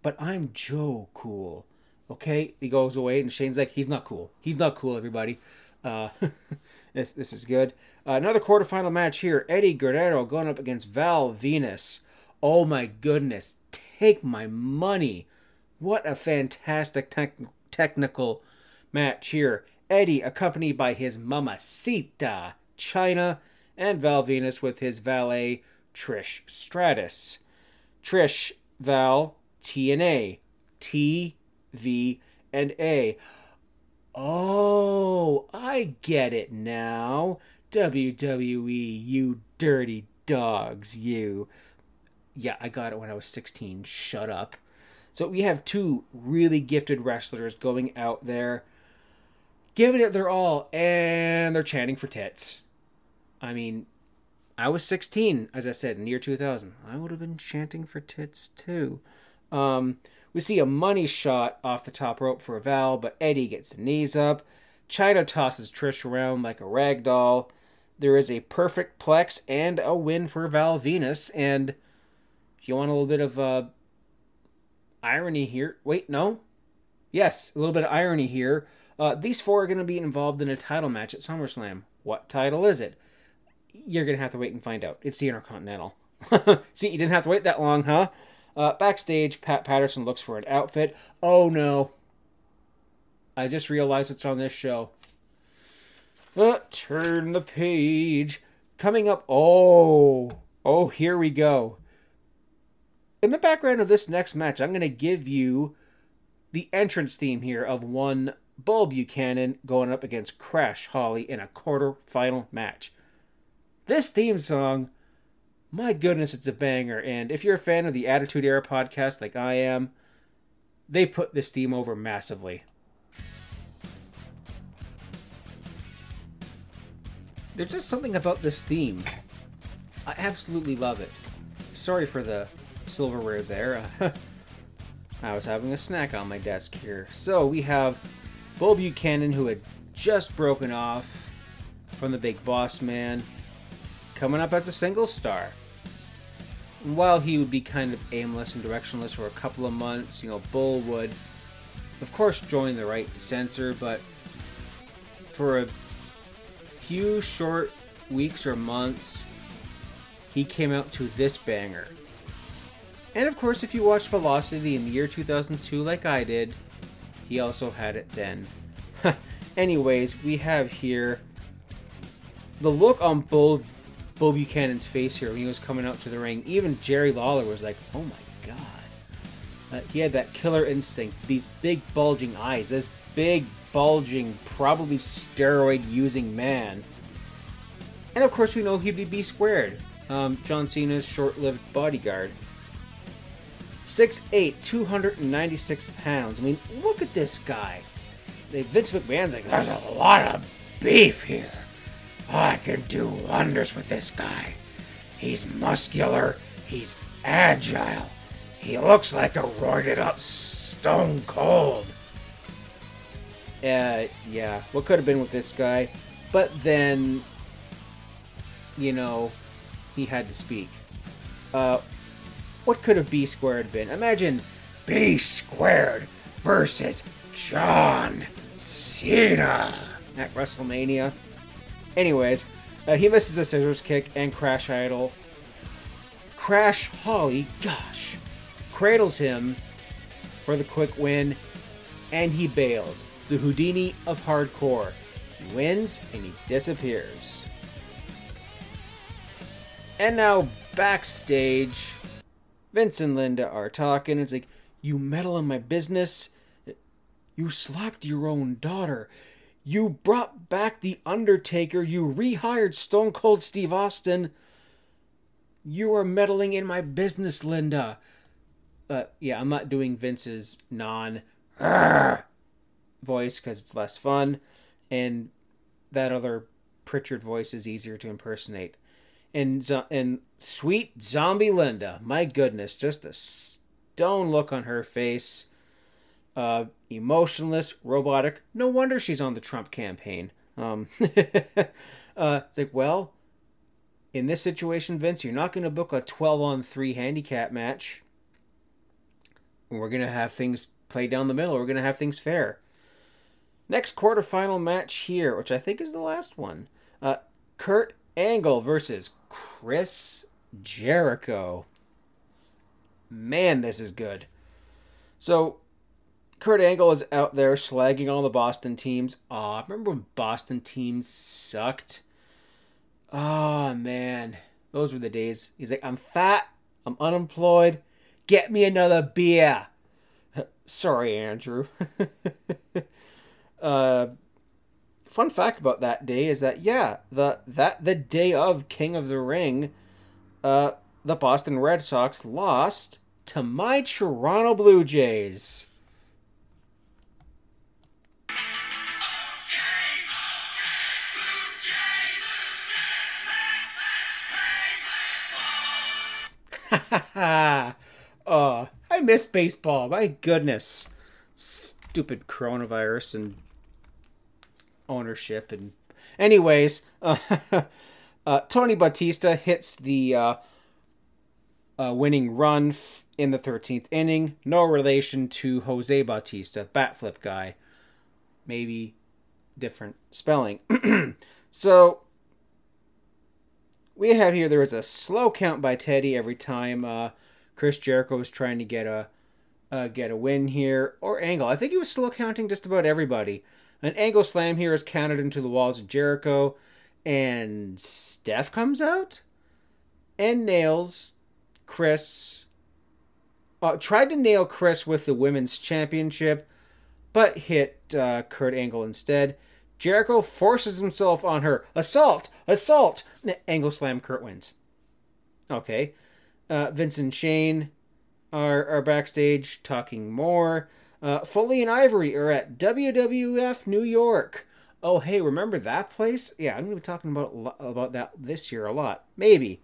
But I'm Joe cool. Okay? He goes away and Shane's like, he's not cool. He's not cool, everybody. Uh this this is good. Uh, another quarterfinal match here. Eddie Guerrero going up against Val Venis Oh my goodness, take my money. What a fantastic te- technical match here. Eddie, accompanied by his mamacita, Chyna and Val Venis with his valet, Trish Stratus. Trish, Val, T and A. T, V, and A. Oh, I get it now. WWE, you dirty dogs, you yeah, I got it when I was 16. Shut up. So we have two really gifted wrestlers going out there, giving it their all, and they're chanting for tits. I mean, I was 16, as I said, near 2000. I would have been chanting for tits too. Um, we see a money shot off the top rope for Val, but Eddie gets the knees up. Chyna tosses Trish around like a rag doll. There is a perfect plex and a win for Val Venis. And if you want a little bit of uh, irony here, wait, no, yes, a little bit of irony here. Uh, these four are going to be involved in a title match at SummerSlam. What title is it? You're going to have to wait and find out. It's the Intercontinental. See, you didn't have to wait that long, huh? Uh, backstage, Pat Patterson looks for an outfit. Oh no. I just realized it's on this show. Uh, turn the page. Coming up. Oh. Oh, here we go. In the background of this next match, I'm going to give you the entrance theme here of one Bull Buchanan going up against Crash Holly in a quarter final match. This theme song, my goodness, it's a banger. And if you're a fan of the Attitude Era podcast like I am, they put this theme over massively. There's just something about this theme. I absolutely love it. Sorry for the silverware there. I was having a snack on my desk here. So we have Bull Buchanan, who had just broken off from the Big Boss Man, coming up as a single star. And while he would be kind of aimless and directionless for a couple of months, you know, Bull would, of course, join the right censor, but for a few short weeks or months, he came out to this banger. And of course, if you watched Velocity in the year 2002 like I did, he also had it then. Anyways, we have here the look on Bull, Bull Buchanan's face here when he was coming out to the ring. Even Jerry Lawler was like, oh my god. Uh, he had that killer instinct, these big bulging eyes, this big bulging, probably steroid using man. And of course, we know he'd be B squared, um, John Cena's short lived bodyguard. 6'8, 296 pounds. I mean, look at this guy. Vince McMahon's like, there's a lot of beef here. I can do wonders with this guy. He's muscular, he's agile, he looks like a roided up stone cold. Uh, yeah, what could have been with this guy? But then, you know, he had to speak. Uh, what could have B squared been? Imagine B squared versus John Cena at WrestleMania. Anyways, uh, he misses a scissors kick and Crash Idol. Crash Holly, gosh, cradles him for the quick win, and he bails the Houdini of hardcore. He wins and he disappears. And now backstage, Vince and Linda are talking. It's like, you meddle in my business. You slapped your own daughter. You brought back The Undertaker. You rehired Stone Cold Steve Austin. You are meddling in my business, Linda. Uh, yeah, I'm not doing Vince's non voice because it's less fun, and that other Prichard voice is easier to impersonate. And and sweet zombie Linda, my goodness, just the stone look on her face, uh, emotionless, robotic. No wonder she's on the Trump campaign. Um, uh, it's like, well, in this situation, Vince, you're not going to book a 12 on 3 handicap match. We're going to have things play down the middle. We're going to have things fair. Next quarterfinal match here, which I think is the last one. Uh, Kurt Angle versus Chris Jericho. Man, this is good. So, Kurt Angle is out there slagging all the Boston teams. Aw, remember when Boston teams sucked? Oh, man. Those were the days. He's like, I'm fat. I'm unemployed. Get me another beer. Sorry, Andrew. uh, fun fact about that day is that yeah, the that the day of King of the Ring, uh, the Boston Red Sox lost to my Toronto Blue Jays. oh, I miss baseball. My goodness. Stupid coronavirus and ownership and anyways uh, uh, tony batista hits the uh, uh, winning run f- in the 13th inning no relation to jose bautista bat flip guy maybe different spelling so we have here there was a slow count by teddy every time uh, chris jericho was trying to get a uh, get a win here or angle i think he was slow counting just about everybody an angle slam here is counted into the walls of Jericho, and Steph comes out and nails Chris. Uh, tried to nail Chris with the women's championship, but hit uh, Kurt Angle instead. Jericho forces himself on her. Assault! Assault! Angle slam. Kurt wins. Okay. Uh, Vincent Shane are, are backstage talking more. Uh, Foley and Ivory are at WWF New York. Oh, hey, remember that place? Yeah, I'm going to be talking about about that this year a lot, maybe.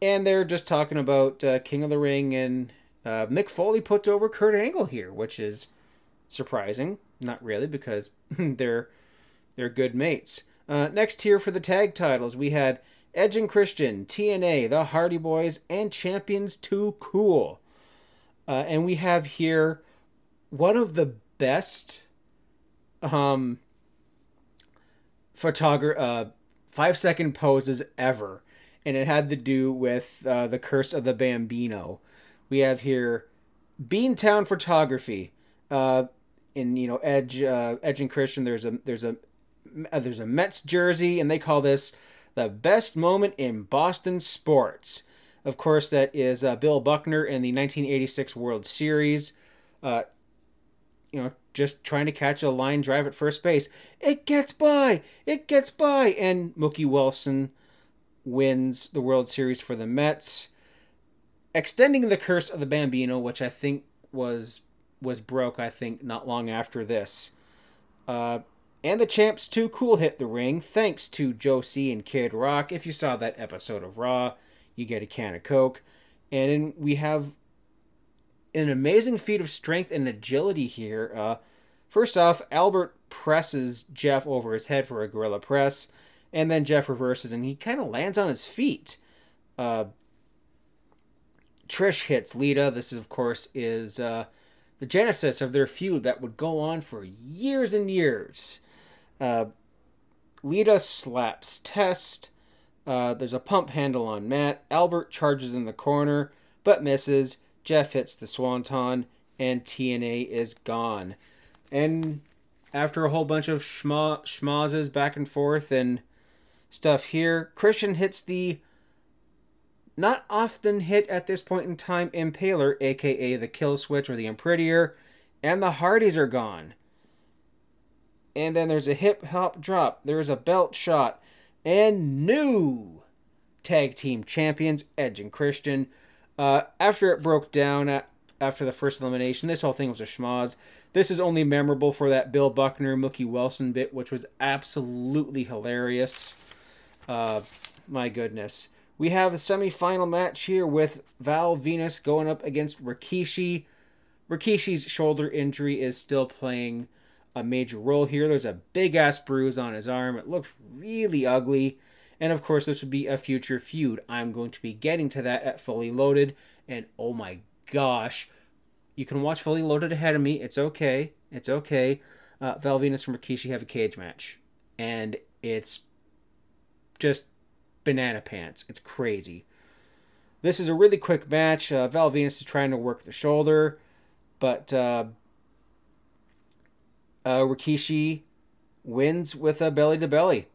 And they're just talking about uh, King of the Ring, and uh, Mick Foley puts over Kurt Angle here, which is surprising. Not really, because they're they're good mates. Uh, next here for the tag titles, we had Edge and Christian, TNA, the Hardy Boys, and Champions Too Cool. Uh, and we have here one of the best um photographer uh five second poses ever and it had to do with uh, the curse of the bambino we have here beantown photography uh in you know edge uh edge and christian there's a there's a uh, there's a mets jersey and they call this the best moment in boston sports of course that is uh, bill buckner in the 1986 world series uh, you know, just trying to catch a line drive at first base. It gets by. It gets by. And Mookie Wilson wins the World Series for the Mets, extending the curse of the Bambino, which I think was was broke. I think not long after this. Uh, and the champs too cool hit the ring, thanks to Josie and Kid Rock. If you saw that episode of Raw, you get a can of Coke. And we have an amazing feat of strength and agility here. Uh, first off, Albert presses Jeff over his head for a gorilla press, and then Jeff reverses and he kind of lands on his feet. Uh, Trish hits Lita. This, is, of course, is uh, the genesis of their feud that would go on for years and years. Uh, Lita slaps Test. Uh, there's a pump handle on Matt. Albert charges in the corner, but misses. Jeff hits the Swanton, and TNA is gone. And after a whole bunch of schma- schmazes back and forth and stuff here, Christian hits the not often hit at this point in time Impaler, aka the Kill Switch or the Unprettier, and the Hardys are gone. And then there's a hip hop drop, there's a belt shot, and new tag team champions, Edge and Christian. Uh, after it broke down at, after the first elimination, this whole thing was a schmoz. This is only memorable for that Bill Buckner, Mookie Wilson bit, which was absolutely hilarious. Uh, my goodness. We have the semifinal match here with Val Venis going up against Rikishi. Rikishi's shoulder injury is still playing a major role here. There's a big ass bruise on his arm. It looks really ugly. And of course, this would be a future feud. I'm going to be getting to that at Fully Loaded. And oh my gosh, you can watch Fully Loaded ahead of me. It's okay. It's okay. Uh, Val Venis and Rikishi have a cage match. And it's just banana pants. It's crazy. This is a really quick match. Uh, Val Venis is trying to work the shoulder, but uh, uh, Rikishi wins with a belly to belly.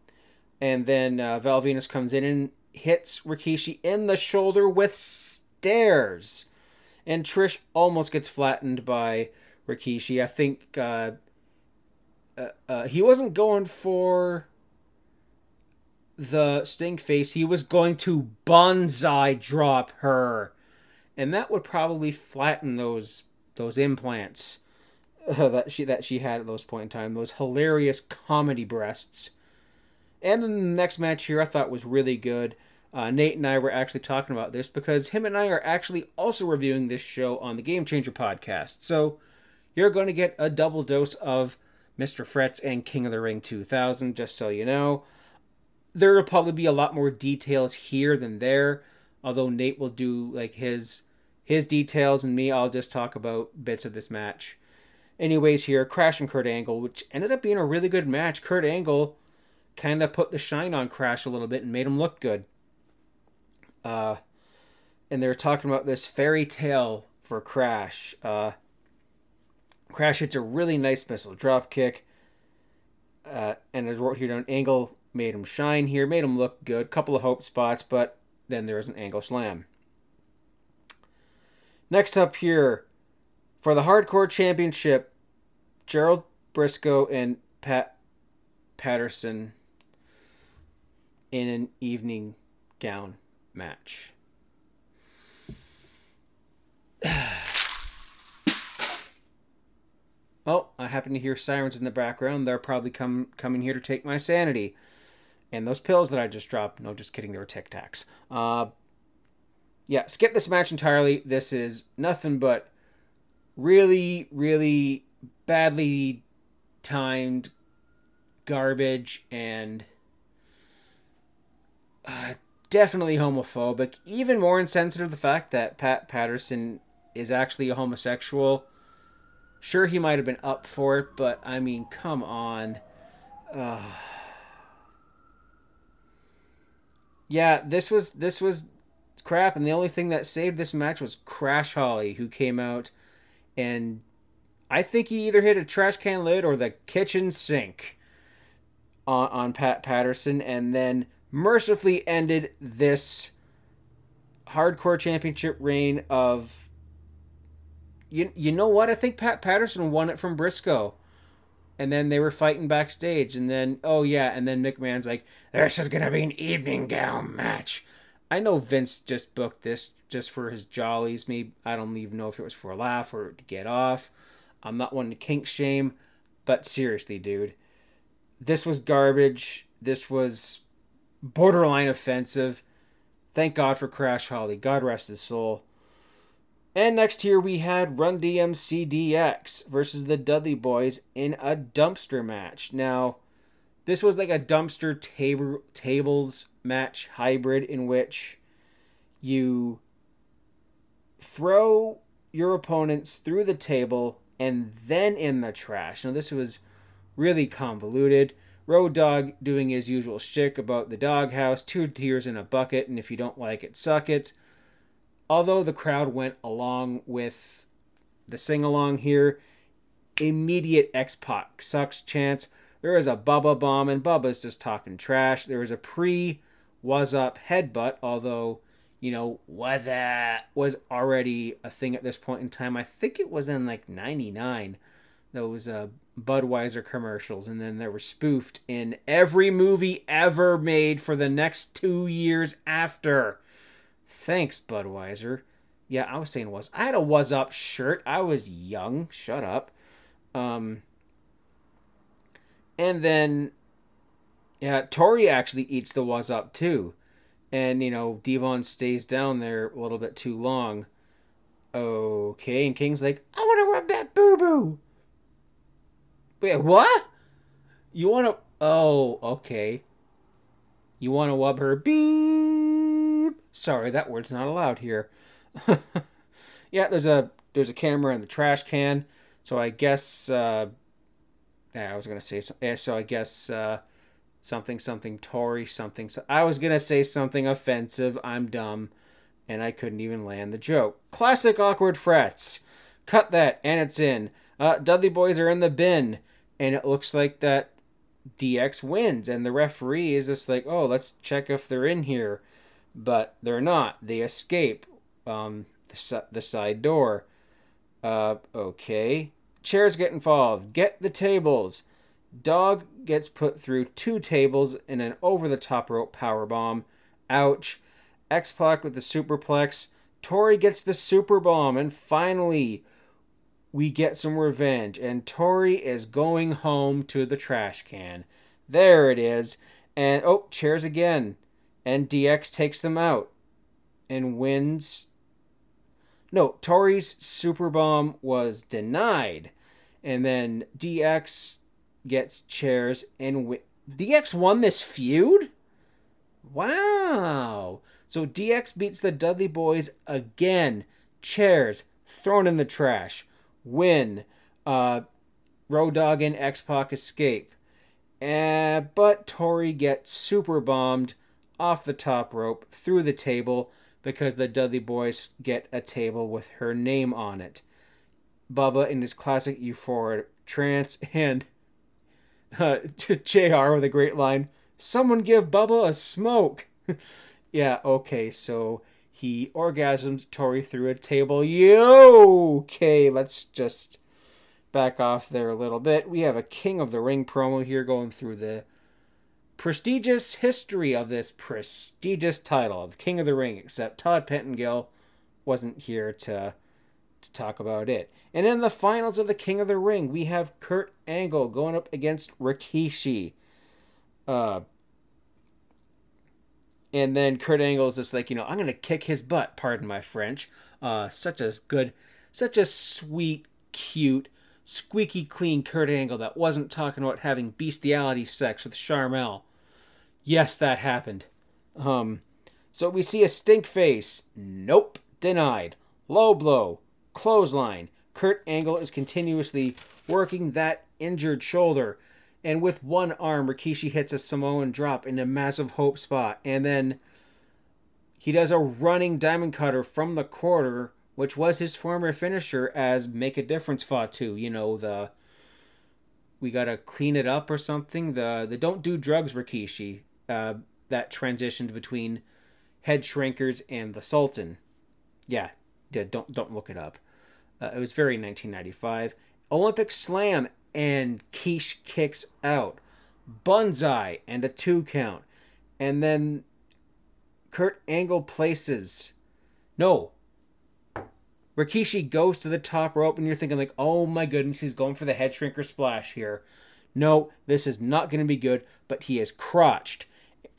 And then uh, Val Venis comes in and hits Rikishi in the shoulder with stairs. And Trish almost gets flattened by Rikishi. I think uh, uh, uh, he wasn't going for the stink face. He was going to banzai drop her. And that would probably flatten those those implants uh, that she that she had at those point in time. Those hilarious comedy breasts. And then the next match here I thought was really good. Uh, Nate and I were actually talking about this because him and I are actually also reviewing this show on the Game Changer podcast. So you're going to get a double dose of Mr. Fretz and King of the Ring 2000, just so you know. There will probably be a lot more details here than there, although Nate will do like his his details and me I'll just talk about bits of this match. Anyways, here Crash and Kurt Angle, which ended up being a really good match. Kurt Angle kind of put the shine on Crash a little bit and made him look good. Uh, and they're talking about this fairy tale for Crash. Uh, Crash hits a really nice missile drop kick. Uh, and as wrote here down, Angle made him shine here, made him look good. Couple of hope spots, but then there was an Angle slam. Next up here, for the Hardcore Championship, Gerald Brisco and Pat Patterson in an evening gown match. oh, I happen to hear sirens in the background. They're probably come coming here to take my sanity. And those pills that I just dropped, no, just kidding, they were Tic Tacs. Uh, yeah, skip this match entirely. This is nothing but really, really badly timed garbage and uh, definitely homophobic. Even more insensitive the fact that Pat Patterson is actually a homosexual. Sure, he might have been up for it, but I mean, come on. Uh, yeah, this was this was crap, and the only thing that saved this match was Crash Holly, who came out and I think he either hit a trash can lid or the kitchen sink on, on Pat Patterson, and then mercifully ended this hardcore championship reign of you you know what? I think Pat Patterson won it from Brisco and then they were fighting backstage and then oh yeah and then McMahon's like this is to be an evening gown match I know Vince just booked this just for his jollies maybe I don't even know if it was for a laugh or to get off I'm not one to kink shame but seriously dude this was garbage this was borderline offensive. Thank God for Crash Holly. God rest his soul. And next here we had Run DMC DX versus the Dudley Boys in a dumpster match. Now, this was like a dumpster table tables match hybrid in which you throw your opponents through the table and then in the trash. Now, this was really convoluted. Road Dog doing his usual shtick about the doghouse, two tears in a bucket, and if you don't like it, suck it. Although the crowd went along with the sing along here, immediate X Pac sucks chance. There is a Bubba bomb, and Bubba's just talking trash. There was a pre was up headbutt, although, you know, what that was already a thing at this point in time. I think it was in like 99. Those uh, Budweiser commercials, and then they were spoofed in every movie ever made for the next two years after. Thanks, Budweiser. Yeah, I was saying was. I had a was up shirt. I was young. Shut up. Um, and then, yeah, Tori actually eats the was up too. And, you know, Devon stays down there a little bit too long. Okay, and King's like, I want to rub that boo boo. Wait, what? You want to? Oh, okay. You want to rub her? Beep. Sorry, that word's not allowed here. yeah, there's a there's a camera in the trash can, so I guess. Uh, I was gonna say so I guess uh, something something Tori something. So I was gonna say something offensive. I'm dumb, and I couldn't even land the joke. Classic awkward frets. Cut that, and it's in. Uh, Dudley boys are in the bin and it looks like that DX wins, and the referee is just like, oh, let's check if they're in here, but they're not. They escape um, the, the side door. Uh, okay. Chairs get involved. Get the tables. Dog gets put through two tables in an over the top rope power bomb. Ouch. X Pac with the superplex. Tori gets the super bomb, and finally, we get some revenge, and Tori is going home to the trash can. There it is. And oh, chairs again. And DX takes them out and wins. No, Tori's super bomb was denied. And then DX gets chairs and DX won this feud? Wow. So DX beats the Dudley Boys again. Chairs thrown in the trash. Win. Uh, Road Dogg and X Pac escape. Uh, but Tori gets super bombed off the top rope through the table because the Dudley Boys get a table with her name on it. Bubba in his classic euphoric trance and uh, JR with a great line Someone give Bubba a smoke. yeah, okay, so he orgasms Tori through a table. Yo, okay, let's just back off there a little bit. We have a King of the Ring promo here going through the prestigious history of this prestigious title of King of the Ring, except Todd Pettengill wasn't here to to talk about it. And in the finals of the King of the Ring, we have Kurt Angle going up against Rikishi. Uh, and then Kurt Angle is just like, you know, I'm gonna kick his butt. Pardon my French. Uh, such a good, such a sweet, cute, squeaky clean Kurt Angle that wasn't talking about having bestiality sex with Sharmell. Yes, that happened. Um, so we see a stink face. Nope, denied. Low blow, clothesline. Kurt Angle is continuously working that injured shoulder and with one arm, Rikishi hits a Samoan drop in a massive hope spot, and then he does a running diamond cutter from the quarter, which was his former finisher as Make a Difference Fatu. You know the we gotta clean it up or something. The the don't do drugs Rikishi uh, that transitioned between Head Shrinkers and the Sultan. Yeah, don't don't look it up. Uh, it was very 1995. Olympic Slam and Keish kicks out. Banzai and a two count. And then Kurt Angle places. No. Rikishi goes to the top rope, and you're thinking, like, oh my goodness, he's going for the head shrinker splash here. No, this is not going to be good, but he is crotched.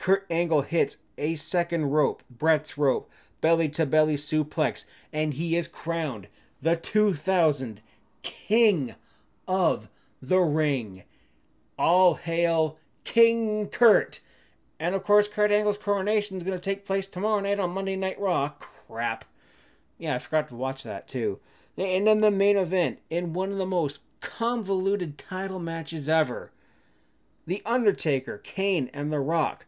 Kurt Angle hits a second rope, Bret's rope, belly to belly suplex, and he is crowned the 2000 King of the Ring. All hail King Kurt. And of course, Kurt Angle's coronation is going to take place tomorrow night on Monday Night Raw. Crap. Yeah, I forgot to watch that too. And then the main event in one of the most convoluted title matches ever. The Undertaker, Kane, and The Rock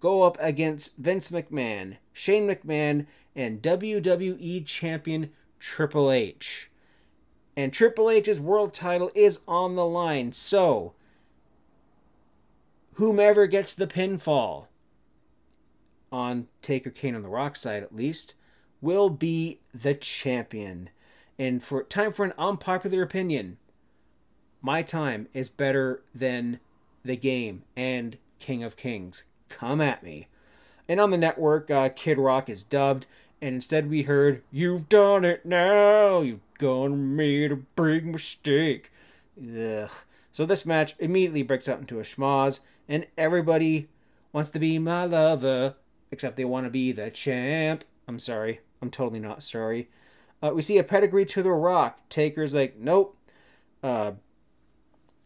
go up against Vince McMahon, Shane McMahon, and WWE Champion Triple H and Triple H's world title is on the line. So, whomever gets the pinfall on Taker Kane on the Rock side at least will be the champion. And for time for an unpopular opinion, my time is better than the game and King of Kings. Come at me. And on the network, uh, Kid Rock is dubbed, and instead we heard, You've done it now! You've gonna made a big mistake. Ugh. So this match immediately breaks out into a schmoz, and everybody wants to be my lover, except they want to be the champ. I'm sorry. I'm totally not sorry. Uh, we see a pedigree to the rock. Taker's like, nope. Uh,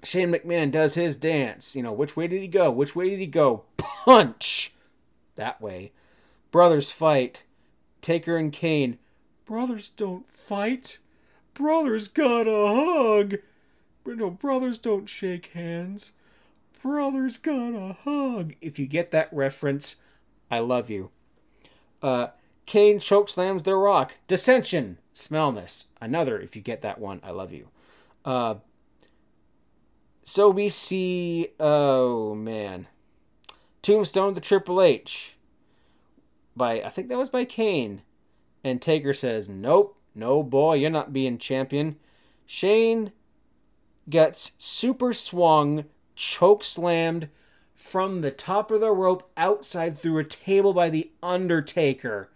Shane McMahon does his dance. You know, which way did he go? Which way did he go? Punch! That way. Brothers fight. Taker and Kane. Brothers don't fight. Brothers got a hug. No, brothers don't shake hands. Brothers got a hug. If you get that reference, I love you. Uh, Kane chokeslams the rock. Dissension. Smellness. Another, if you get that one, I love you. Uh, so we see, oh man, Tombstone the Triple H. By I think that was by Kane, and Taker says, "Nope, no, boy, you're not being champion. Shane gets super swung, choke slammed from the top of the rope outside through a table by The Undertaker.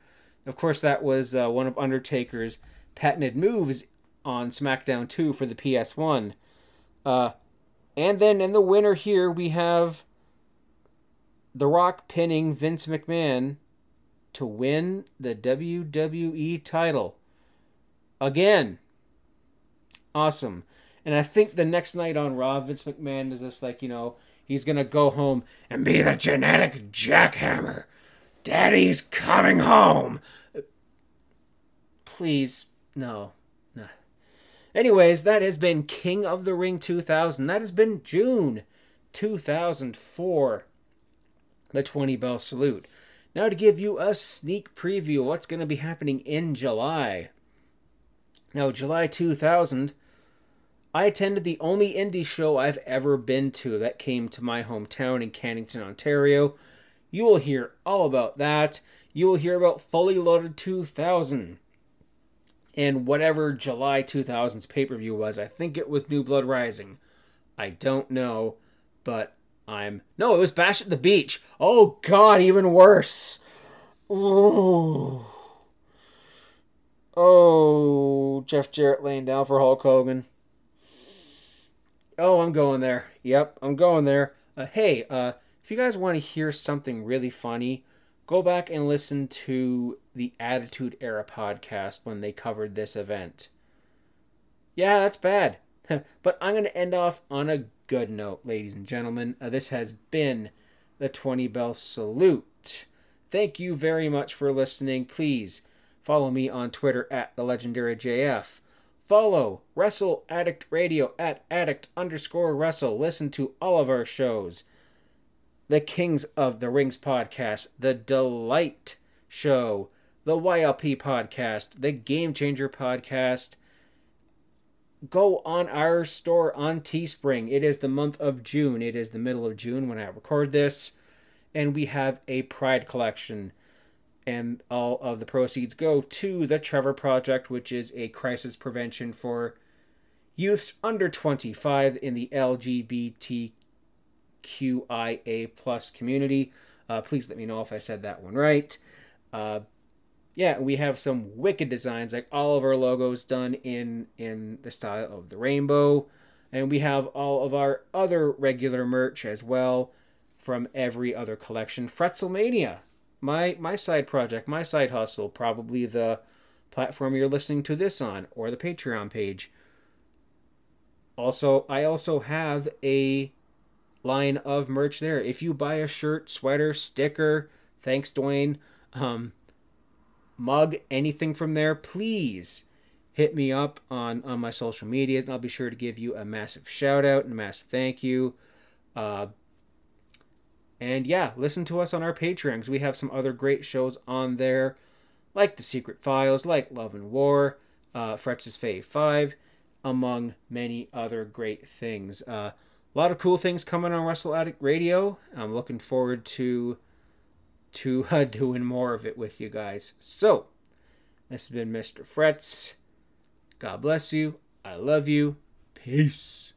Of course, that was uh, one of Undertaker's patented moves on SmackDown 2 for the PS1. Uh, and then in the winner here, we have The Rock pinning Vince McMahon to win the WWE title. Again. Awesome. And I think the next night on Raw, Vince McMahon is just like, you know, he's gonna go home and be the genetic jackhammer. Daddy's coming home. Please, no. Anyways, that has been King of the Ring 2000. That has been June 2004. The 20 bell salute. Now to give you a sneak preview of what's going to be happening in July. Now, July 2000 I attended the only indie show I've ever been to that came to my hometown in Cannington, Ontario. You will hear all about that. You will hear about Fully Loaded 2000 and whatever July 2000's pay per view was. I think it was New Blood Rising. I don't know, but I'm. No, it was Bash at the Beach. Oh, God, even worse. Oh. Oh, Jeff Jarrett laying down for Hulk Hogan. Oh, I'm going there. Yep, I'm going there. Uh, hey, uh, if you guys want to hear something really funny, go back and listen to the Attitude Era podcast when they covered this event. Yeah, that's bad. but I'm going to end off on a good note, ladies and gentlemen. Uh, this has been the 20 Bell Salute. Thank you very much for listening. Please follow me on Twitter at the legendary JF. Follow Wrestle Addict Radio at addict underscore wrestle. Listen to all of our shows. The Kings of the Rings podcast, The Delight Show, the YLP podcast, the Game Changer podcast. Go on our store on Teespring. It is the month of June. It is the middle of June when I record this. And we have a Pride collection and all of the proceeds go to the Trevor Project, which is a crisis prevention for youths under 25 in the LGBTQIA plus community. Uh, please let me know if I said that one right. Uh, yeah, we have some wicked designs, like all of our logos done in in the style of the rainbow, and we have all of our other regular merch as well from every other collection. Fretzelmania my my side project, my side hustle, probably the platform you're listening to this on or the Patreon page. Also, I also have a line of merch there. If you buy a shirt, sweater, sticker, thanks Dwayne, um, mug, anything from there, please hit me up on on my social medias, and I'll be sure to give you a massive shout out and a massive thank you. Uh, and yeah, listen to us on our Patreon because we have some other great shows on there, like The Secret Files, like Love and War, uh, Fretz's Fave 5, among many other great things. Uh, a lot of cool things coming on Wrestle Addict Radio. I'm looking forward to to uh, doing more of it with you guys. So, this has been Mr. Fretz. God bless you. I love you. Peace.